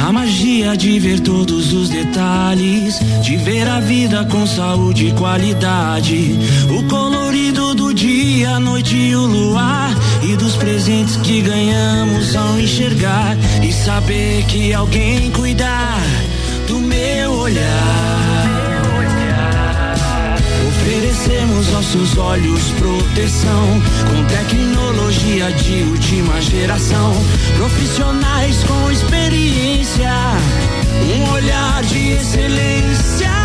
A magia de ver todos os detalhes, de ver a vida com saúde e qualidade. O colorido do dia, a noite e o luar. E dos presentes que ganhamos ao enxergar. E saber que alguém cuidar do meu olhar. Nossos olhos proteção. Com tecnologia de última geração. Profissionais com experiência. Um olhar de excelência.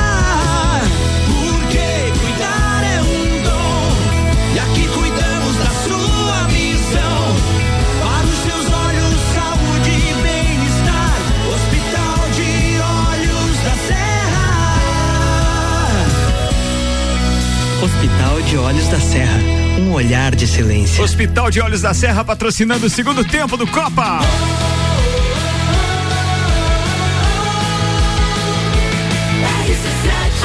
Hospital de Olhos da Serra. Um olhar de excelência. Hospital de Olhos da Serra patrocinando o segundo tempo do Copa.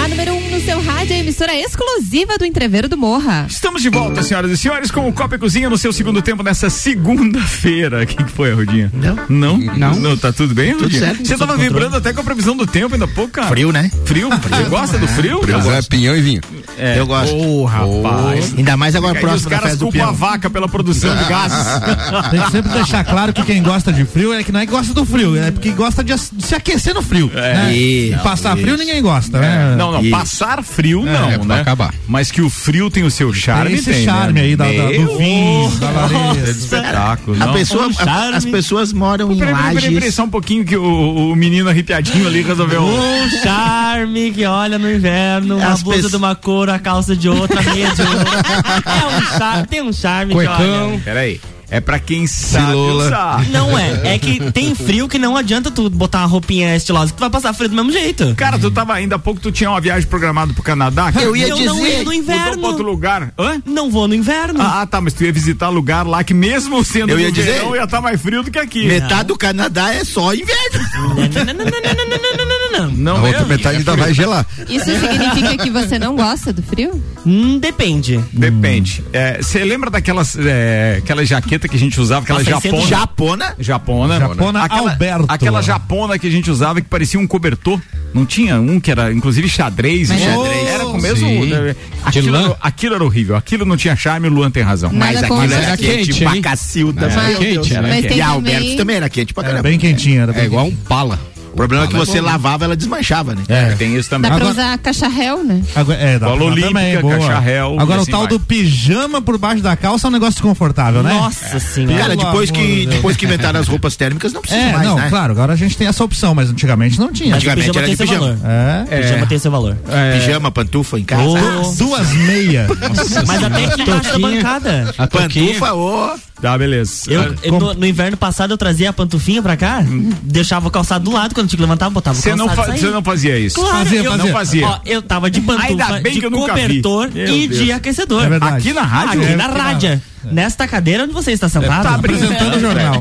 A número 1 um no seu rádio é a emissora exclusiva do Entreveiro do Morra. Estamos de volta, senhoras e senhores, com o Copa e Cozinha no seu segundo tempo nessa segunda-feira. O que, que foi, Rudinha? Não. Não? Não. Não, tá tudo bem, Tudo Rudinha? certo, Você tava vibrando até com a previsão do tempo ainda há pouco, cara. Frio, né? Frio? Você gosta do frio? Mas é pinhão e vinho. É. Eu gosto. Ô, rapaz. Ainda mais agora Aí próximo os da caras festa do culpam a vaca pela produção de gases. Tem que sempre deixar claro que quem gosta de frio é que não é que gosta do frio, é porque gosta de se aquecer no frio. né? Isso, Passar frio ninguém gosta, né? É, Não, não, Isso. passar frio não, é né? acabar. Mas que o frio tem o seu charme, Tem esse tem, charme né? aí da, da- do vinho, da lareira. espetáculo. A não. pessoa, Um a- charme. as pessoas moram em Peraí, peraí, peraí, peraí, lajes. só um pouquinho que o, o menino arrepiadinho ali resolveu. Um charme que olha no inverno, uma As blusa pessoas- de uma cor, a calça de outra, a meia de outra. É um charme, tem um charme que Cuecão. olha. Peraí. É pra quem sabe usar. Não é. É que tem frio que não adianta tu botar uma roupinha estilosa que tu vai passar frio do mesmo jeito. Cara, tu tava ainda há pouco, tu tinha uma viagem programada pro Canadá. Cara. Eu ia eu dizer. não ia no inverno. Pra outro lugar. Hã? Não vou no inverno. Ah, tá, mas tu ia visitar lugar lá que mesmo sendo eu ia dizer, verão, ia estar tá mais frio do que aqui. Metade não. do Canadá é só inverno. Não, não, não, não, não, não, não. não, A outra metade ainda vai gelar. Isso significa que você não gosta do frio? Hum, depende. Depende. Você lembra daquelas, é, aquelas jaquetas que a gente usava, aquela Nossa, japona? Japona. Japona. Japona aquela, Alberto. Aquela japona que a gente usava que parecia um cobertor. Não tinha um que era, inclusive, xadrez. Mas- xadrez. Era com o mesmo. Né, Aquilo, era, aquilo era horrível. Aquilo não tinha charme, o Luan tem razão. Nada Mas aquilo era Era quente, quente, pra cacilda. Era meu quente, era E a também- Alberto também era quente pra Era caramba. bem quentinha. Era É bem igual um pala. O problema é que você lavava, ela desmanchava, né? É, tem isso também. Dá pra Agora- usar caixa réu, né? Agora, é, dá Bola pra olímpica, também, boa. e Agora o assim tal vai. do pijama por baixo da calça é um negócio desconfortável, né? Nossa senhora. Cara, depois que, depois que inventaram as roupas térmicas, não precisa É, mais, não, né? claro, agora a gente tem essa opção, mas antigamente não tinha. O Antigamente pijama era tem de seu pijama. valor. É. Pijama tem seu valor. Pijama, pantufa em casa. Ah, Duas meias. Mas até aqui embaixo da bancada. A pantufa, ô. Tá, beleza. Eu, eu, no, no inverno passado eu trazia a pantufinha pra cá, deixava o calçado do lado, quando tinha que levantar, botava o Você não, calçado você saía. não fazia isso. Claro, Fazia, eu, fazia. Não fazia. Ó, eu tava de pantufa, de cobertor e Deus. de aquecedor. É verdade. Aqui na rádio? Aqui É, na rádio. Nesta cadeira onde você está sentado. Tá Apresentando o jornal.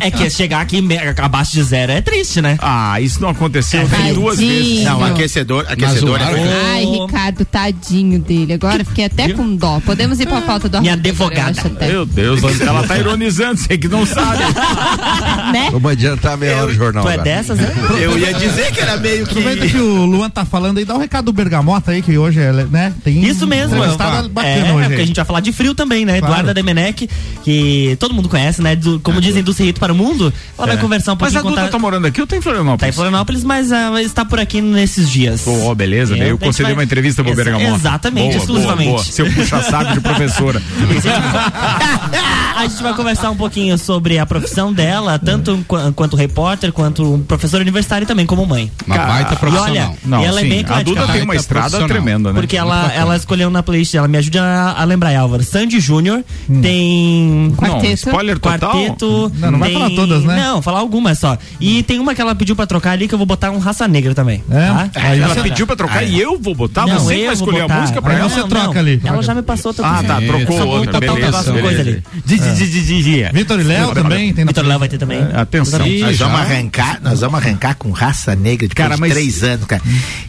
É que chegar aqui me- abaixo de zero é triste, né? Ah, isso não aconteceu tem duas Tadinho. vezes. Não, aquecedor, aquecedor é ar- Ai, Ricardo, tadinho dele. Agora fiquei até com dó. Podemos ir pra pauta do Minha eu advogada. acho até. Meu Deus, ela tá ironizando, você que não sabe. Né? Vamos adiantar meia hora o jornal. Tu é agora. dessas, né? Eu ia dizer que era meio que. Aproveita que o Luan tá falando aí, dá um recado do Bergamota aí, que hoje é, né? Tem Isso mesmo. entrevistada é, bacana é, hoje. porque a aí. gente vai falar de frio também, né? Claro. Eduarda Demenec, que todo mundo conhece, né? Do- como dizem, do Cerrito para o Mundo. Ela vai É. conversar um Mas pouquinho a Duda contar- tá morando aqui ou tá em Florianópolis? Tá em Florianópolis, mas ah, está por aqui nesses dias. Pô, beleza, É, eu concedi vai- uma entrevista pro Exa- Bergamota. Exatamente, Boa, exclusivamente. Boa, boa. Seu puxa-saco de professora. a gente vai conversar um pouquinho sobre a profissão dela, tanto qu- quanto repórter, quanto professor universitário e também como mãe. Uma baita E profissional. olha, Não, e ela sim, é bem a. Duda tem uma Baita estrada tremenda, né? Porque ela, ela escolheu na playlist, ela me ajuda a, a lembrar, Álvaro. Sandy Júnior, Hum. tem. Não, spoiler total? Quarteto. Não, não vai tem- falar todas, né? Não, falar algumas só. E tem uma que ela pediu pra trocar ali que eu vou botar um Raça Negra também. É? Tá? Aí Ela você- pediu pra trocar e eu vou botar? Não, você vai escolher botar. a música pra Aí ela? você Não, troca não. ali. Ela já me passou outra Ah, tá, trocou Só outra, um beleza, coisa ali. beleza. Vitor e Léo também Vitor Léo vai ter também. Atenção. Ih, Nós vamos arrancar, nós vamos arrancar com raça negra depois de três anos, cara.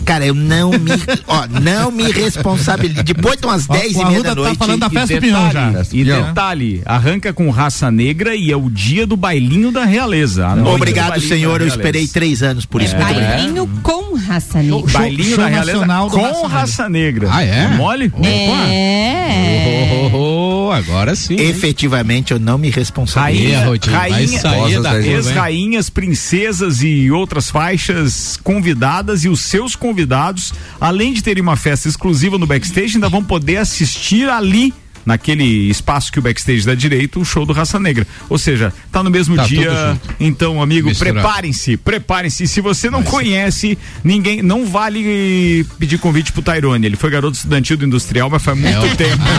Cara, eu não me, ó, não me responsabilizo. Depois de umas dez o e meia da tá noite. falando da e festa Pinhão já. E Detalhe, arranca com raça negra e é o dia do bailinho da realeza. Obrigado, senhor. Eu esperei três anos por isso. É. Muito obrigado. Bailinho com raça negra. Bailinho da realeza com raça negra. Ah, é? Mole? É. Oh, oh, oh, agora sim. Efetivamente, eu não me responsabilizo. Rainha, hein? ex-rainhas, princesas e outras faixas convidadas e os seus convidados, além de terem uma festa exclusiva no backstage, ainda vão poder assistir ali naquele espaço que o backstage dá direito, o show do Raça Negra. Ou seja, tá no mesmo Tá dia. Então, amigo, preparem-se, preparem-se. Se você não conhece, ninguém, não vale pedir convite pro Tairone. Ele foi garoto estudantil do industrial, mas faz É muito tempo.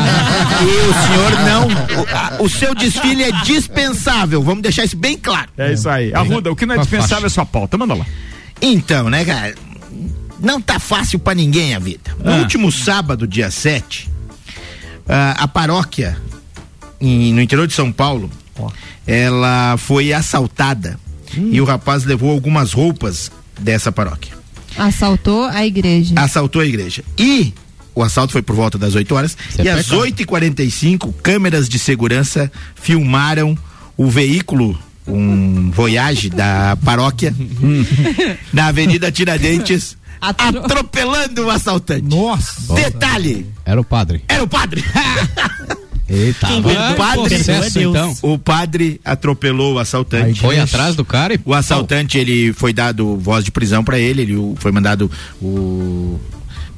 E o senhor não. O, o seu desfile é dispensável. Vamos deixar isso bem claro. É isso aí. Arruda, o que não é a dispensável é sua pauta. Manda lá. Então, né, cara? Não tá fácil pra ninguém a vida. No Ah. último sábado, dia 7, ah, a paróquia em- no interior de São Paulo, ela foi assaltada e o rapaz levou algumas roupas dessa paróquia. Assaltou a igreja. Assaltou a igreja. E o assalto foi por volta das 8 horas. é e às pecado. 8h45, câmeras de segurança filmaram o veículo, um Voyage da paróquia, na Avenida Tiradentes, atropelando o assaltante. Nossa. Detalhe: Era o padre. era o padre. Eita, o padre, processo, então. o padre atropelou o assaltante. Foi atrás do cara e O assaltante, ele foi dado voz de prisão pra ele, ele foi mandado o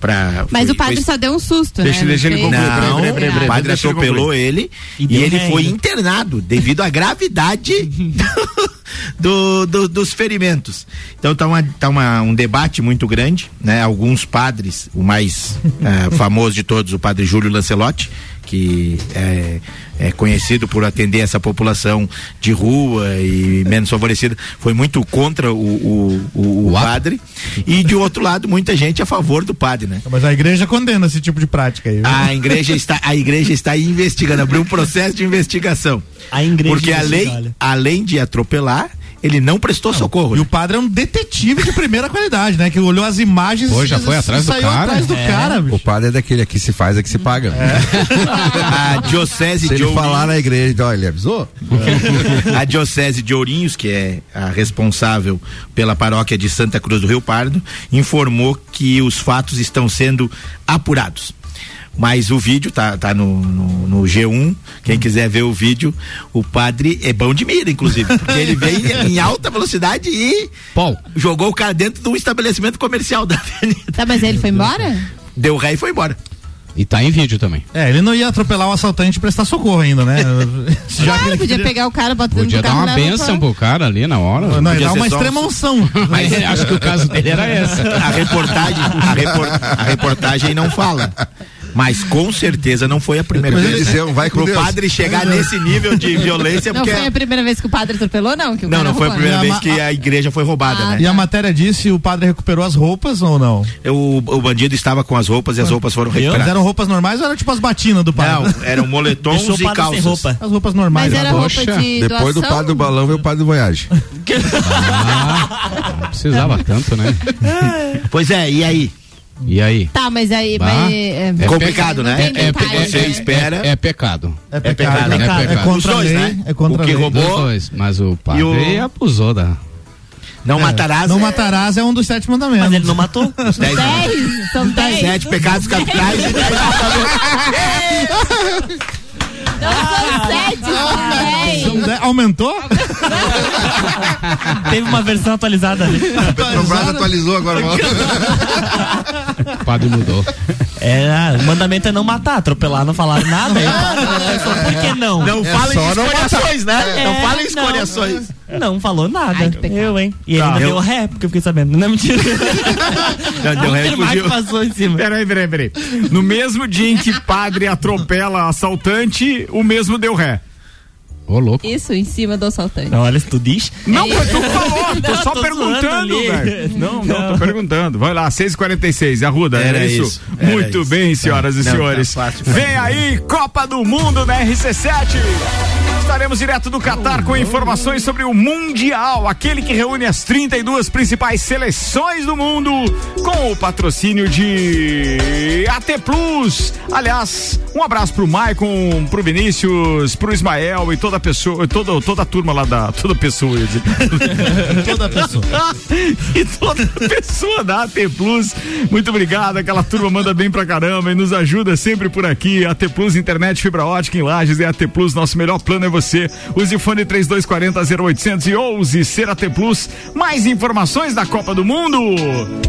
pra Mas foi- o padre foi- só deu um susto, Deixa- né? deixa ele concluir. Não, breve, breve, o padre atropelou ele E e, ele foi internado devido à gravidade do- do- dos ferimentos. Então tá, uma, tá uma- um debate muito grande, né? Alguns padres, o mais eh, famoso de todos, o padre Júlio Lancelotti, que é, é conhecido por atender essa população de rua e menos favorecida, foi muito contra o, o, o- o padre. E de outro lado, muita gente a favor do padre, né? Mas a igreja condena esse tipo de prática aí. viu? A igreja está, a igreja está investigando, abriu um processo de investigação. A igreja Porque além de atropelar, ele não prestou socorro. E né? o padre é um detetive de primeira qualidade, né? Que olhou as imagens Pô, já e foi atrás do cara? atrás do É. cara, bicho. O padre é daquele aqui se faz, aqui se paga. A diocese Se de ele Ourinhos, falar na igreja, olha, ele avisou? a diocese de Ourinhos, que é a responsável pela paróquia de Santa Cruz do Rio Pardo, informou que os fatos estão sendo apurados. Mas o vídeo tá, tá no, no, no G1. Quem quiser ver o vídeo, o padre é bom de mira, inclusive. Porque ele veio em alta velocidade e Paul. jogou o cara dentro de um estabelecimento comercial da avenida. Tá, mas ele foi embora? Deu ré e foi embora. E tá em vídeo também. É, ele não ia atropelar o assaltante e prestar socorro ainda, né? Já Claro, ele podia queria- pegar o cara, botar Podia dar uma benção pro cara ali na hora. Não, Podia dá ser uma um- extrema unção. Mas acho que o caso dele era essa. A reportagem, a, repor- a reportagem não fala. Mas com certeza não foi a primeira Mas vez. ele dizia, vai com Pro Deus. padre chegar nesse nível de violência, Não porque. foi a primeira vez que o padre atropelou, não? Que o Não, não foi a primeira né? vez que a igreja foi roubada, né? E a matéria disse o padre recuperou as roupas ou não? O, o bandido estava com as roupas e as roupas foram Mas recuperadas. eram roupas normais ou eram tipo as batinas do padre? Não, eram moletons Deixou o e calças. roupa. As roupas normais. Mas era roupa Poxa, de Depois do doação? padre do balão veio o padre do Voyage. Não precisava tanto, né? Pois é, e aí? E aí? Tá, mas aí. Bah. Mas, é, É Complicado, né? É, detalhe, você né? espera. É, é pecado. É pecado. pecado, É, né? pecado. É Pecado. contra Os a dois, lei. né? É contra O que lei. roubou- Os dois, mas o padre o- abusou da. Não matarás. Não é- matarás é um dos sete mandamentos. Mas ele não matou. Os dez, Dez, são dez. sete pecados capitais e dez Não são sete, são dez. Aumentou? Teve uma versão atualizada ali. Petrobras atualizou agora. O padre mudou. Era, o mandamento é não matar, atropelar, não falar nada. Aí o padre pensou, por que não? Não fala em só não escolhações, né? É, não fala em não. escolhações. Não falou nada. Ai, eu, hein? E ele Tá. ainda Eu- deu ré, porque eu fiquei sabendo. Não é mentira. Não, deu ré fugiu. passou em cima. Peraí, peraí, peraí. No mesmo dia em que padre atropela assaltante, o mesmo deu ré. Ô, louco. Isso, em cima do assaltante. Olha, tu diz? Não, mas tu falou, tô Não, só tô perguntando, velho. Não, não, tô perguntando. Vai lá, 6h46, Arruda, era, Era isso? isso, era Muito isso. bem, senhoras e Não, tá senhores. fácil. Vem aí, Copa do Mundo na RC7. Estaremos direto do Catar com informações sobre o Mundial, aquele que reúne as 32 principais seleções do mundo, com o patrocínio de AT Plus. Aliás, um abraço pro Maicon, pro Vinícius, pro Ismael e toda a pessoa, toda, toda a turma lá da. Toda pessoa, eu. Toda pessoa. e toda pessoa da AT Plus. Muito obrigado, aquela turma manda bem pra caramba e nos ajuda sempre por aqui. AT Plus, internet, fibra ótica em Lages e AT Plus, nosso melhor plano é você. Use o fone 3240 0800 e ouse ser AT Plus. Mais informações da Copa do Mundo.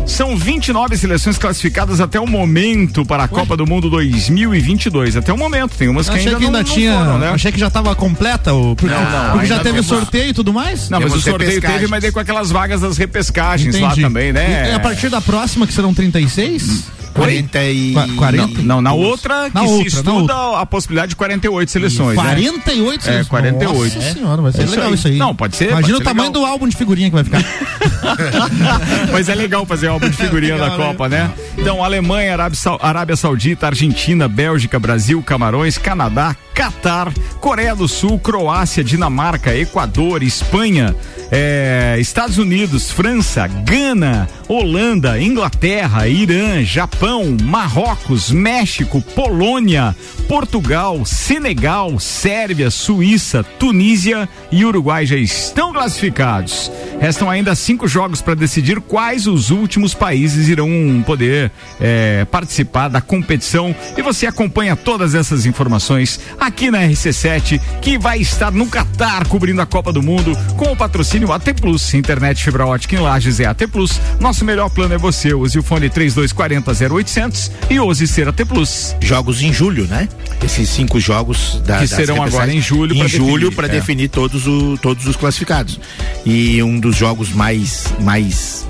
São 29 seleções classificadas até o momento para a Copa do Mundo 2022. Até o momento, tem umas que ainda, que ainda não, não tinha. foram, né? Achei que já tava completa o. Porque, Não, não, porque já teve temos- sorteio e tudo mais? Não, mas o sorteio teve, mas daí com aquelas vagas das repescagens lá Entendi. também, né? E a partir da próxima, que serão 36? 40 e. Qua- 40? Não, na outra que Na se outra, na estuda a possibilidade de 48 seleções, né? 48 É, seleções. 48. Nossa senhora, vai ser É legal isso aí. Não, pode ser, Imagina pode o ser tamanho legal. do álbum de figurinha que vai ficar. Mas é legal fazer álbum de figurinha legal, da né? Copa, né? Então, Alemanha, Arábia, Sau- Arábia Saudita, Argentina, Bélgica, Brasil, Camarões, Canadá, Catar, Coreia do Sul, Croácia, Dinamarca, Equador, Espanha, eh, Estados Unidos, França, Gana, Holanda, Inglaterra, Irã, Japão, Marrocos, México, Polônia, Portugal, Senegal, Sérvia, Suíça, Tunísia e Uruguai já estão classificados. Restam ainda cinco jogos para decidir quais os últimos países irão poder eh, participar da competição. E você acompanha todas essas informações aqui na RC7, que vai estar no Catar cobrindo a Copa do Mundo com o patrocínio AT Plus, internet fibra ótica em Lages é AT Plus. Nosso melhor plano é você. Use o fone 3240 0800 e use ser AT Plus. Jogos em julho, né? Esses cinco jogos da, Que serão agora em julho pra Em julho definir, para é. definir todos, o, todos os classificados. E um dos jogos mais, mais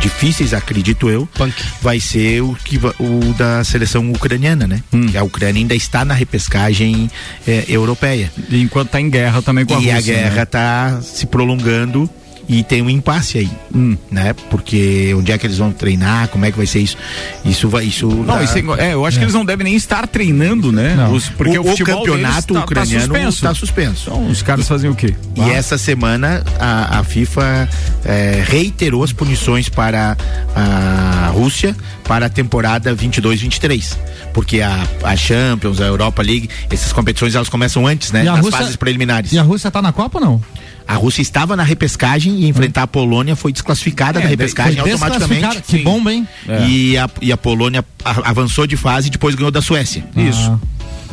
difíceis, acredito eu, vai ser o, que, o da seleção ucraniana, né? Hum. A Ucrânia ainda está na repescagem eh, europeia. E enquanto está em guerra também com a e Rússia. a guerra né? está se prolongando e tem um impasse aí, Hum. né? Porque onde é que eles vão treinar? Como é que vai ser isso? Isso vai isso Não, dá- isso é, é, eu acho que eles não devem nem estar treinando, né? Os- porque o, o, o campeonato tá- tá ucraniano suspenso. está suspenso. Então, os caras fazem o quê? E essa semana a, a FIFA eh, reiterou as punições para a Rússia para a temporada 22-23. Porque a, a Champions, a Europa League, essas competições elas começam antes, né? E Nas Rússia- fases preliminares. E a Rússia tá na Copa ou não? A Rússia estava na repescagem e enfrentar a Polônia foi desclassificada É, da repescagem automaticamente. Que bomba, hein? E, a, e a Polônia avançou de fase e depois ganhou da Suécia. Isso.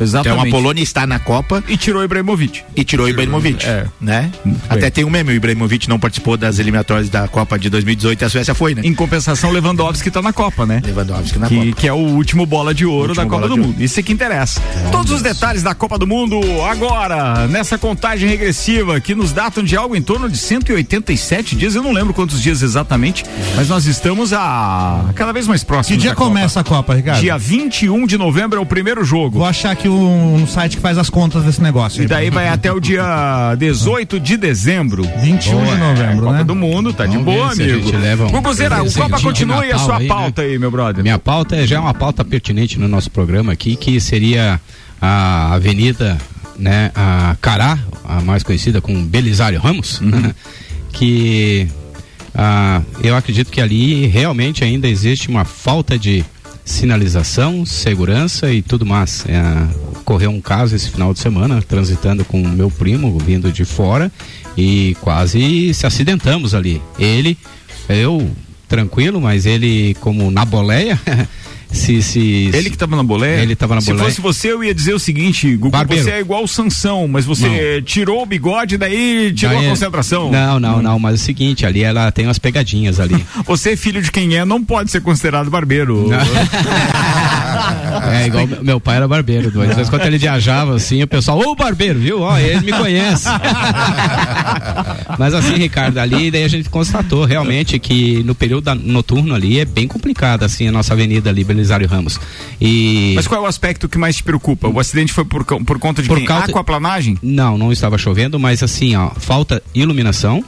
Exatamente. Então a Polônia está na Copa. E tirou o Ibrahimovic. E tirou o Ibrahimovic. É. Né? Até tem um meme, o Ibrahimovic não participou das eliminatórias da Copa de 2018 e a Suécia foi, né? Em compensação, Lewandowski tá na Copa, né? Lewandowski na que, Copa. que é o último bola de ouro Último da Copa do Mundo. Isso é que interessa. Todos os detalhes da Copa do Mundo agora, nessa contagem regressiva que nos datam de algo em torno de 187 dias. Eu não lembro quantos dias exatamente, mas nós estamos a cada vez mais próximos. Que dia da Copa. começa a Copa, Ricardo? Dia 21 de novembro é o primeiro jogo. Vou achar aqui um, um site que faz as contas desse negócio. E daí vai até o dia 18 de dezembro. 21 de novembro, Copa né? do Mundo, tá de Vamos boa, ver se a amigo. um Guguzeira, o Copa de continua e a sua aí, né? pauta aí, meu brother. Minha pauta é já uma pauta pertinente no nosso programa aqui, que seria a Avenida, né, a Cará, a mais conhecida como Belisário Ramos, Uhum. que ah, eu acredito que ali realmente ainda existe uma falta de sinalização, segurança e tudo mais. É, um caso esse final de semana, transitando com o meu primo, vindo de fora, e quase se acidentamos ali. Ele, eu, tranquilo, mas ele como na boleia, se, se... Ele que tava na boleia? Ele tava na Se boleia. fosse você, eu ia dizer o seguinte, Gugu, Barbeiro. você é igual o Sansão, mas você tirou o bigode, daí tirou Daí- a concentração. Não, não, não, mas é o seguinte, ali ela tem umas pegadinhas ali. Você, filho de quem é, não pode ser considerado barbeiro. É igual meu- pai era barbeiro, duas vezes quando ele viajava assim, o pessoal, ô barbeiro, viu? Ó, ele me conhece. Mas assim, Ricardo, ali daí a gente constatou realmente que no período da- noturno ali é bem complicado assim a nossa avenida ali, Belisário Ramos. E Mas qual é o aspecto que mais te preocupa? O acidente foi por, por conta de Por quem? causa- Aquaplanagem? Não, não estava chovendo, mas assim, ó, falta iluminação,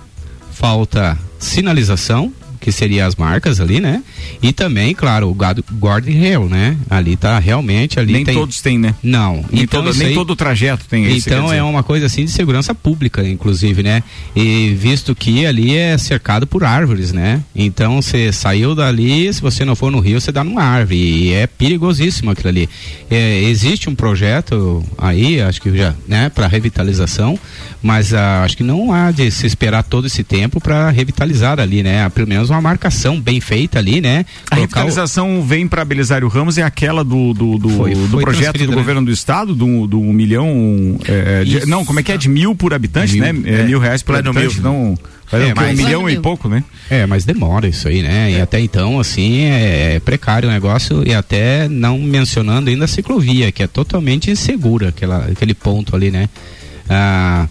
falta sinalização, que seria as marcas ali, né? E também, claro, o gado- guardrail, né? Ali tá realmente ali Nem tem... todos têm, né? Não. Nem, então todo, nem aí- todo o trajeto tem esse. então é uma coisa assim de segurança pública, inclusive, né? E visto que ali é cercado por árvores, né? Então você saiu dali, se você não for no rio, você dá numa árvore. E é perigosíssimo aquilo ali. É, existe um projeto aí, acho que já, né, para revitalização, mas ah, acho que não há de se esperar todo esse tempo para revitalizar ali, né? Pelo menos uma marcação bem feita ali, né? A Colocar o- revitalização vem para Belisário Ramos é aquela do, do, do, Foi- do foi projeto do né? governo do estado, do, do um milhão. é, de- Isso. não, como é que é? De mil por habitante, Mil, né? É, é. mil reais por habitante. mil. Não, dar É, o quê? mas- um milhão e pouco, né? É, mas demora isso aí, né? E até então, assim, é, é precário o negócio e até não mencionando ainda a ciclovia, que é totalmente insegura, aquela, aquele ponto ali, né? Ah,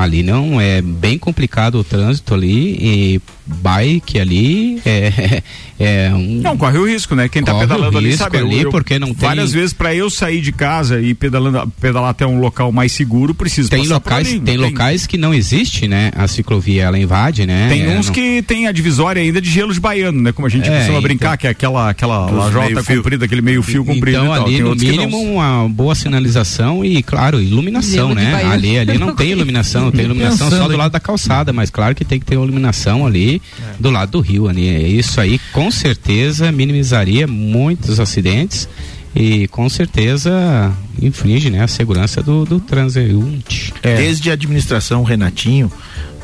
ali não, é bem complicado o trânsito ali e bike ali é, é um... Não, corre o risco, né? Quem tá o pedalando ali sabe. ali, eu- porque não tem- Várias vezes para eu sair de casa e pedalando, pedalar até um local mais seguro, preciso Tem passar por locais, ali, tem, locais que não existe, né? A ciclovia, ela invade, né? Tem É, uns não- que tem a divisória ainda de gelo de baiano, né? Como a gente É, costuma então- brincar, que é aquela, aquela lajota comprida, aquele meio fio comprido Então e tal. ali Tem no mínimo uma boa sinalização e claro iluminação, né? Ali ali não tem iluminação, tem iluminação só do lado da calçada, mas claro que tem que ter iluminação ali do lado do rio ali. Isso aí com certeza minimizaria muitos acidentes e com certeza infringe, né, a segurança do, do transeunte. Desde a administração Renatinho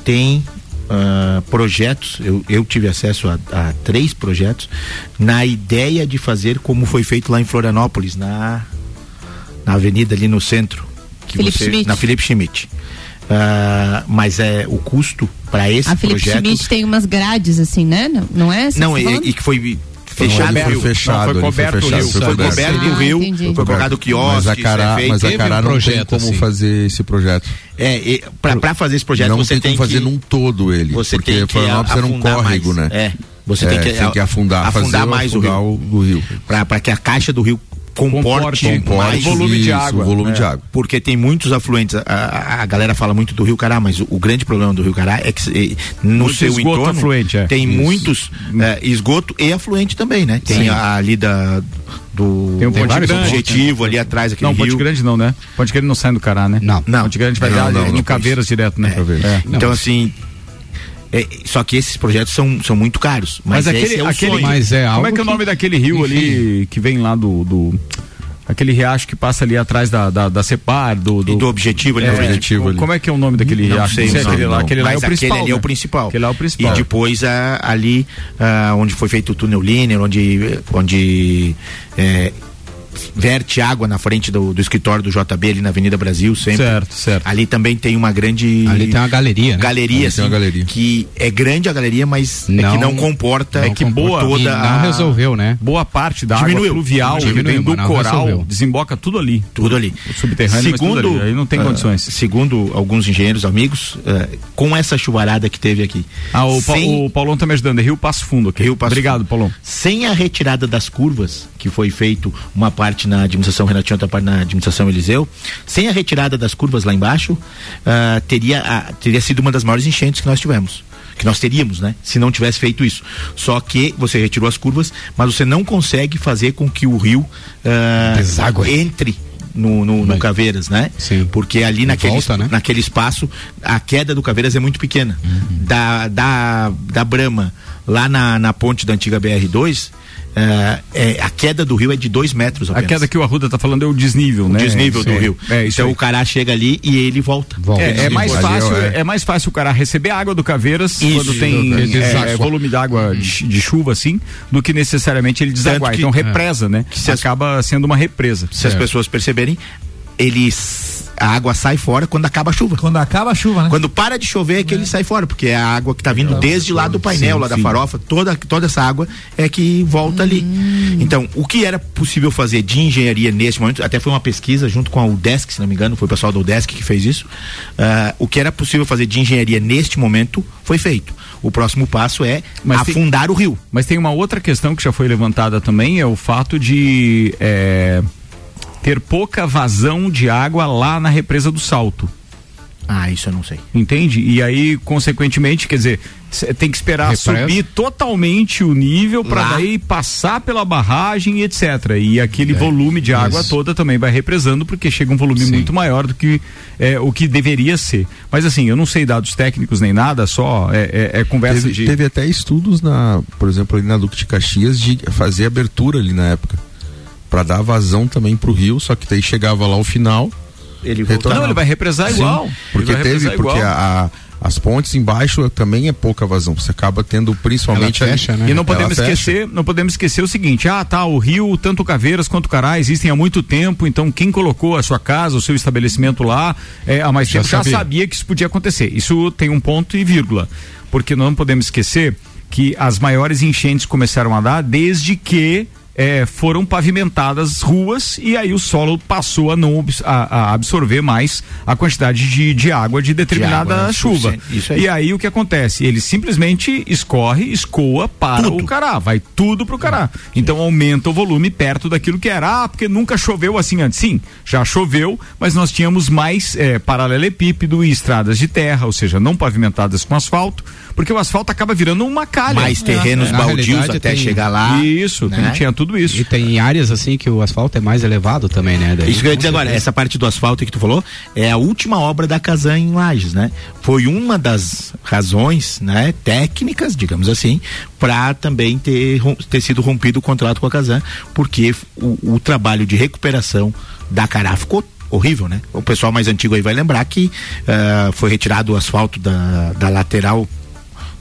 tem ah, projetos, eu, eu tive acesso a, a três projetos, na ideia de fazer como foi feito lá em Florianópolis, na, na avenida ali no centro. que Felipe Schmidt. Na Felipe Schmidt. Ah, mas é o custo para esse A Felipe projeto. Schmidt tem umas grades assim, né? Não, não é? Não, tá e, e que foi fechado coberto, o rio. fechado, Não, foi foi coberto o fechado, rio. foi Foi coberto. o Ah, rio, foi colocado quiosque, Mas a Cará, é feito. mas a Cará não tem como assim. fazer esse projeto. É, pra, pra fazer esse projeto não você tem tem como fazer que num todo ele. você porque tem que Florianópolis era um afundar córrego, mais. né? É, você É, tem que, tem que afundar, afundar fazer mais o rio. o, o rio. Para que a caixa do rio comporte, Comporte, mais volume de água. o volume de água. Porque tem muitos afluentes. A, a- galera fala muito do Rio Cará, mas o, o grande problema do Rio Cará é que no Muito seu esgoto entorno afluente, é. tem Isso. muitos eh, esgoto e afluente também, né? Tem Sim. a, ali da do Tem um Ponte Grande. objetivo ali atrás aquele Não, Ponte rio. Grande não, né? Ponte Grande não sai do Cará, né? Não. Não. Ponte Grande vai Não, dar não, no. Caveiras direto, né? É. Então assim, é, só que esses projetos são, são muito caros. Mas, Mas, aquele, é aquele. Mas é como é que é o que- nome daquele rio ali que vem lá do, do- aquele riacho que passa ali atrás da, da, da Separ, do, do, E do objetivo ali é, na frente. Objetivo ali. Como é que é o nome daquele Não riacho? sei, Não não, aquele lá, aquele lá é Mas o principal. Aquele ali é o né? principal. Aquele lá é o principal. E depois ah, ali ah, onde foi feito o túnel Liner, onde, onde é, verte água na frente do, do escritório do JB ali na Avenida Brasil sempre. Certo, certo. Ali também tem uma grande Ali tem uma galeria, né? galeria, assim, tem uma galeria. que é grande a galeria, mas é Não- que não comporta É que boa- toda E não a, resolveu, né? Boa parte da Diminuiu. água fluvial Diminuiu, vem do não coral resolveu. desemboca tudo ali. tudo ali. O subterrâneo, mas tudo ali. Aí não tem ah, condições. segundo alguns engenheiros amigos, ah, com essa chuvarada que teve aqui, Ah, o, Pa- sem- o Paulão tá me ajudando. É Rio Passo Fundo aqui. Rio Passo Obrigado, Fundo. Paulão. sem a retirada das curvas, que foi feito uma parte na administração Renatinho, outra parte na administração Eliseu, sem a retirada das curvas lá embaixo, ah, teria, ah, teria sido uma das maiores enchentes que nós tivemos. Que nós teríamos, né? Se não tivesse feito isso. Só que você retirou as curvas, mas você não consegue fazer com que o rio Deságue. entre no, no, no Caveiras, né? Sim. Porque ali naquele, volta, né? naquele espaço, a queda do Caveiras é muito pequena. Da, da, da Brama, lá na, na ponte da antiga BR-2, eh, é, a queda do rio é de dois metros A apenas. queda que o Arruda tá falando é o desnível, o né? desnível Isso do é. rio. É, isso então aí. o cará chega ali e ele volta. Volta. É, é mais Ali, fácil, é. é mais fácil o cara receber a água do Caveiras Isso, quando tem é, volume d'água de, de chuva assim, do que necessariamente ele desaguar. que- Então represa, né? que se Acaba sendo uma represa. Se as pessoas perceberem, eles a água sai fora quando acaba a chuva. Quando acaba a chuva, né? Quando para de chover é que ele sai fora, porque é a água que tá vindo desde lá do painel, Sim, lá da sim. farofa, toda, toda essa água é que volta ali. Então, o que era possível fazer de engenharia neste momento, até foi uma pesquisa junto com a UDESC, se não me engano, foi o pessoal da UDESC que fez isso. ah, o que era possível fazer de engenharia neste momento foi feito. O próximo passo é Mas tem- afundar o rio. Mas tem uma outra questão que já foi levantada também, é o fato de é, ter pouca vazão de água lá na represa do Salto. Ah, isso eu não sei. Entende? E aí, consequentemente, quer dizer, tem que esperar Represa. subir totalmente o nível para daí passar pela barragem e etc. E aquele É, volume de água isso. toda também vai represando, porque chega um volume Sim. muito maior do que é, o que deveria ser. Mas assim, eu não sei dados técnicos nem nada, só é, é- é conversa Teve, de. teve até estudos na, por exemplo, ali na Duque de Caxias de fazer abertura ali na época. Pra dar vazão também pro rio, só que daí chegava lá o final. Ele retornava. Não, ele vai represar Sim, igual. Ele Porque vai teve, represar porque igual. a, a- as pontes embaixo também é pouca vazão. Você acaba tendo principalmente Ela fecha, né? E não Ela podemos fecha. esquecer, não podemos esquecer o seguinte: ah, tá, o rio, tanto Caveiras quanto Cará existem há muito tempo, então quem colocou a sua casa, o seu estabelecimento lá, é, há mais Já tempo já sabia. sabia que isso podia acontecer. Isso tem um ponto e vírgula. Porque não podemos esquecer que as maiores enchentes começaram a dar desde que é, foram pavimentadas ruas e aí o solo passou a não a, a absorver mais a quantidade de, de água de determinada água chuva. suficiente. Isso aí. E aí o que acontece? Ele simplesmente escorre, escoa para o cará, vai tudo pro cará. Então aumenta o volume perto daquilo que era. Ah, porque nunca choveu assim antes. Sim, já choveu, mas nós tínhamos mais eh, paralelepípedo e estradas de terra, ou seja, não pavimentadas com asfalto, porque o asfalto acaba virando uma calha. Mais terrenos Na baldios até tem- chegar lá. Isso, né? tinha tudo isso. E tem áreas assim que o asfalto é mais elevado também, né? Daí, Isso que eu ia dizer agora, essa parte do asfalto que tu falou é a última obra da Casan em Lages, né? Foi uma das razões, né, técnicas, digamos assim, para também ter, ter sido rompido o contrato com a Casan, porque o, o trabalho de recuperação da Cará ficou horrível, né? O pessoal mais antigo aí vai lembrar que ah, foi retirado o asfalto da, da lateral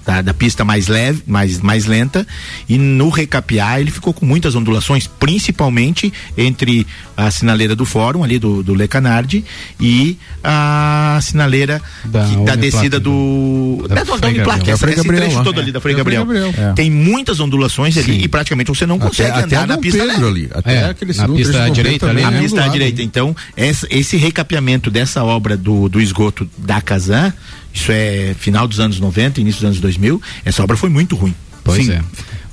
da, da pista mais leve, mais, mais lenta, e no recapear ele ficou com muitas ondulações, principalmente entre a sinaleira do fórum, ali do, do Le Canardi, e a sinaleira Da que- da, descida do. da Da, da, Uniplac, essa- Da esse Gabriel, trecho todo ali da Frei Gabriel. Gabriel. É. Tem muitas ondulações ali Sim. e praticamente você não Até, consegue até andar na Dom pista Pedro leve. ali. Até É, aquele na pista Pedro direita ali, a né? é pista à direita. Então, essa- esse recapeamento dessa obra do, do esgoto da Casan, isso é final dos anos 90, início dos anos 2000, essa obra foi muito ruim. Pois Sim. é.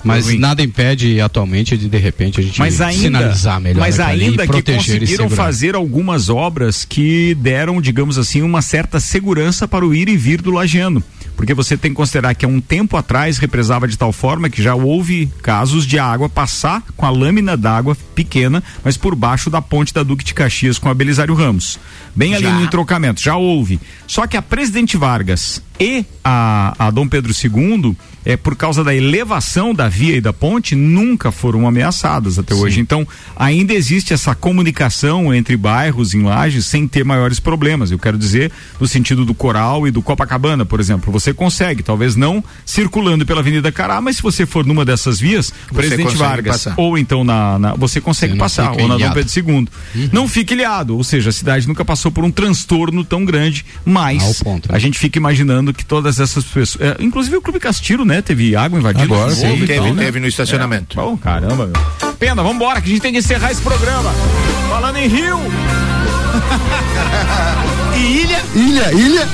Mas ruim. nada impede atualmente de de repente a gente mas ainda, sinalizar melhor mas ainda que conseguiram fazer algumas obras que deram, digamos assim, uma certa segurança para o ir e vir do lajeano. Porque você tem que considerar que há um tempo atrás represava de tal forma que já houve casos de água passar com a lâmina d'água pequena, mas por baixo da ponte da Duque de Caxias com a Belisário Ramos. Bem ali Já. no entrocamento, já houve. Só que a Presidente Vargas e a, a Dom Pedro II, é, por causa da elevação da via e da ponte, nunca foram ameaçadas até hoje. Então, ainda existe essa comunicação entre bairros em Lages sem ter maiores problemas. Eu quero dizer, no sentido do Coral e do Copacabana, por exemplo. Você consegue, talvez não circulando pela Avenida Cará, mas se você for numa dessas vias, Presidente consegue Vargas, passar. ou então na, na- você consegue Você passar, ou na Dom. Pedro II. Não fica ilhado, ou seja, a cidade nunca passou por um transtorno tão grande, mas ponto, né? a gente fica imaginando que todas essas pessoas, é, inclusive o Clube Castilho, né, teve água invadida. Agora, sim, teve, tal, né? teve no estacionamento. É. Bom, caramba, meu. Pena, vambora, que a gente tem que encerrar esse programa. Falando em Rio. E ilha, Ilha, ilha.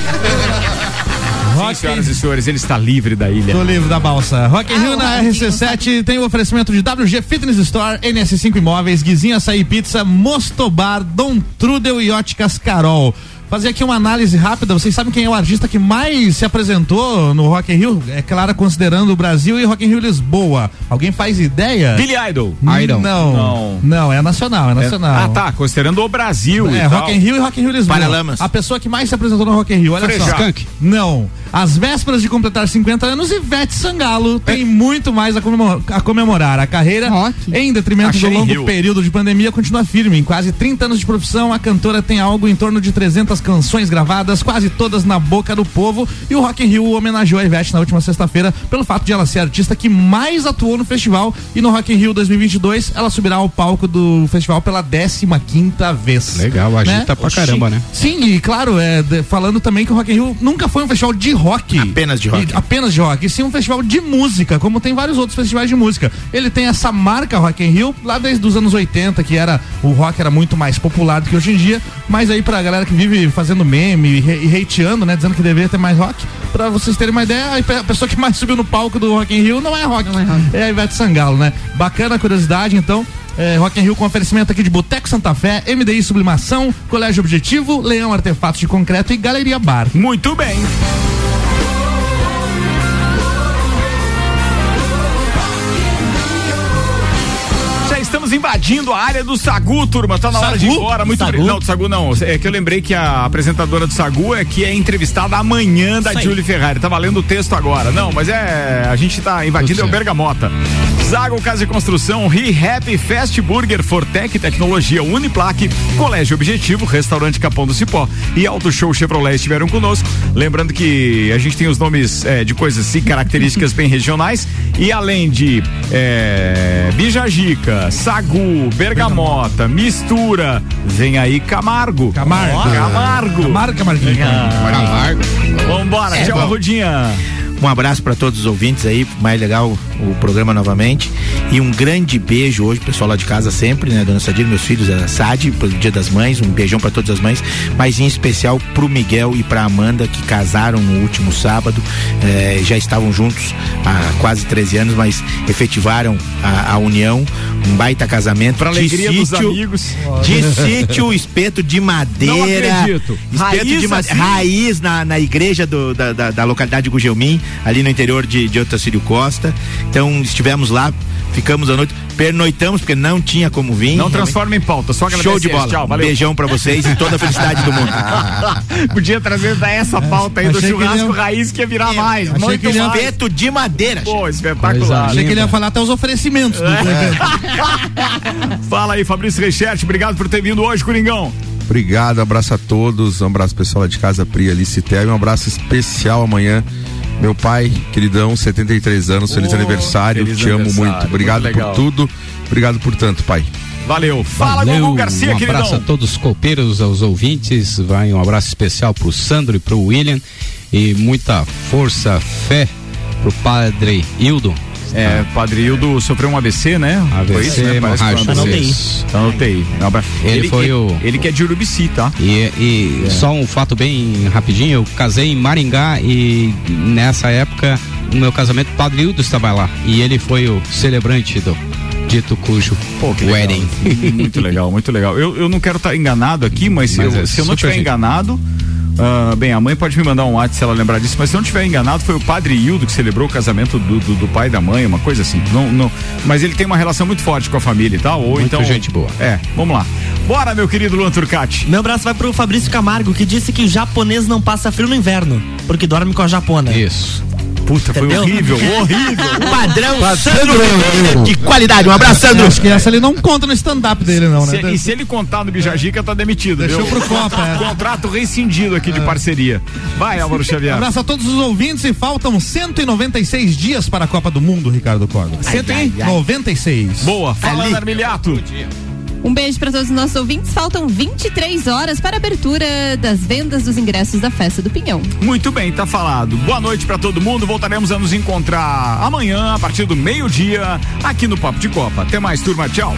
Sim, senhoras e senhores, ele está livre da ilha. Do livro da balsa. Rock in Rio na RC7 tem o oferecimento de WG Fitness Store, NS5 Imóveis, Guizinho Açaí Pizza, Mostobar, Dom Trudel e Óticas Carol. Fazer aqui uma análise rápida, vocês sabem quem é o artista que mais se apresentou no Rock in Rio? É claro, considerando o Brasil e Rock in Rio Lisboa. Alguém faz ideia? Billy Idol. Não, Não. não, não, é nacional, é nacional. Ah, tá, considerando o Brasil É, e tal. Rock in Rio e Rock in Rio Lisboa. Paralamas. A pessoa que mais se apresentou no Rock in Rio, olha Frejá. só. Skank. Não. Às vésperas de completar 50 anos, Ivete Sangalo tem muito mais a comemor- a comemorar. A carreira, em detrimento Achei do longo Rio. período de pandemia, continua firme. Em quase 30 anos de profissão, a cantora tem algo em torno de 300 suas canções gravadas, quase todas na boca do povo. E o Rock in Rio homenageou a Ivete na última sexta-feira pelo fato de ela ser a artista que mais atuou no festival. E no Rock in Rio 2022, ela subirá ao palco do festival pela 15 quinta vez. Legal, agita pra caramba, né? Sim, e claro, é, de- falando também que o Rock in Rio nunca foi um festival de rock. Apenas de rock. E- apenas de rock. E sim um festival de música, como tem vários outros festivais de música. Ele tem essa marca Rock in Rio lá desde os anos 80, que era o rock era muito mais popular do que hoje em dia, mas aí pra galera que vive fazendo meme e, e hateando, né, dizendo que deveria ter mais rock, pra vocês terem uma ideia, a pe- a pessoa que mais subiu no palco do Rock in Rio não é rock, é, a Ivete Sangalo, né? Bacana curiosidade, então. É, Rock in Rio com oferecimento aqui de Boteco Santa Fé, MDI Sublimação, Colégio Objetivo, Leão Artefatos de Concreto e Galeria Bar. Muito bem. Estamos invadindo a área do Sagu, turma. Tá na hora de ir Sagu? embora. Muito Sagu? Não, do Sagu não. É que eu lembrei que a apresentadora do Sagu é que é entrevistada amanhã da. Julie Ferrari. Tava lendo o texto agora. Não, mas é. A gente tá invadindo é o Bergamota. Zago Casa e Construção, Re-Happy Fast Burger, Fortec Tecnologia, Uniplaque, Colégio Objetivo, Restaurante Capão do Cipó e Auto Show Chevrolet estiveram conosco. Lembrando que a gente tem os nomes é, de coisas assim, características bem regionais. E além de é, Bijagica, Sagu, Bergamota, Mistura, vem aí Camargo. Camargo. Camargo. Camargo, Camarguinho. Camargo. Vambora, É, tchau. Rudinha. Um abraço para todos os ouvintes aí, mais legal o programa novamente. E um grande beijo hoje, pessoal lá de casa sempre, né? Dona Sadir, meus filhos, a Sadi, pelo Dia das Mães, um beijão para todas as mães, mas em especial pro Miguel e pra Amanda, que casaram no último sábado. eh, já estavam juntos há quase 13 anos, mas efetivaram a, a união. Um baita casamento. Pra de alegria dos sítio- amigos. De sítio, espeto de madeira. acredito. Espeto Raiz de madeira. assim? Raiz na, na igreja do- da, da, da localidade de Gugelmin, ali no interior de, de Otacílio Costa. Então estivemos lá, ficamos a noite, pernoitamos, porque não tinha como vir. Não transforma em pauta, só agradecer. Show de bola. Tchau, valeu. beijão pra vocês e toda a felicidade do mundo. Podia trazer da essa pauta aí do Achei que churrasco ele ia- raiz que ia virar mais. achei muito que ele ia- mais. De madeira. Pô, espetacular. Achei que ele ia falar até os oferecimentos do evento. Fala aí, Fabrício Reichert, obrigado por ter vindo hoje, Coringão. Obrigado, abraço a todos, um abraço pessoal lá de casa, Pri, Alice Té, e um abraço especial amanhã. Meu pai, queridão, 73 anos, feliz Oh, aniversário, feliz te amo aniversário, muito. Obrigado muito por tudo, obrigado por tanto, pai. Valeu. Fala, Valeu, Gugu Garcia, um abraço queridão. a todos os copeiros, aos ouvintes. Vai um abraço especial pro Sandro e pro William. E muita força, fé pro padre Hildo. É, Padre Hildo sofreu um AVC, né? AVC, Foi isso, né? Parece que foi um AVC. isso. Tá UTI. Um abraço. Ele foi ele, o- Ele que é de Urubici, tá? E, e É. só um fato bem rapidinho, eu casei em Maringá e nessa época, no meu casamento, Padre Hildo estava lá. E ele foi o celebrante do dito cujo wedding. muito legal, muito legal. Eu, eu não quero estar enganado aqui, mas, se, Mas eu, é se eu não estiver gente. Ah, bem, a mãe pode me mandar um WhatsApp se ela lembrar disso, mas se eu não estiver enganado, foi o padre Hildo que celebrou o casamento do, do, do pai e da mãe, uma coisa assim. Não, não, mas ele tem uma relação muito forte com a família e tal. Ou Muito então. gente boa. É, vamos lá. Bora, meu querido Luan Turcati. Meu abraço vai pro Fabrício Camargo, que disse que japonês não passa frio no inverno, porque dorme com a japona. Isso. Puta, foi Entendeu? horrível, horrível. Padrão Sandro Sandro de qualidade. Um abraço, Sandro. Acho que essa ele não conta no stand-up dele, não, né? Se- e se ele contar no Bijagica, tá demitido. Deixou viu? pro Copa, é. Contrato rescindido aqui de parceria. Vai, Álvaro Xavier. Abraço a todos os ouvintes e faltam 196 dias para a Copa do Mundo, Ricardo Córdoba. 196. Boa, fala, Ali. Armiliato. Um beijo para todos os nossos ouvintes. Faltam 23 horas para a abertura das vendas dos ingressos da Festa do Pinhão. Muito bem, tá falado. Boa noite pra todo mundo. Voltaremos a nos encontrar amanhã, a partir do meio-dia, aqui no Papo de Copa. Até mais, turma. Tchau.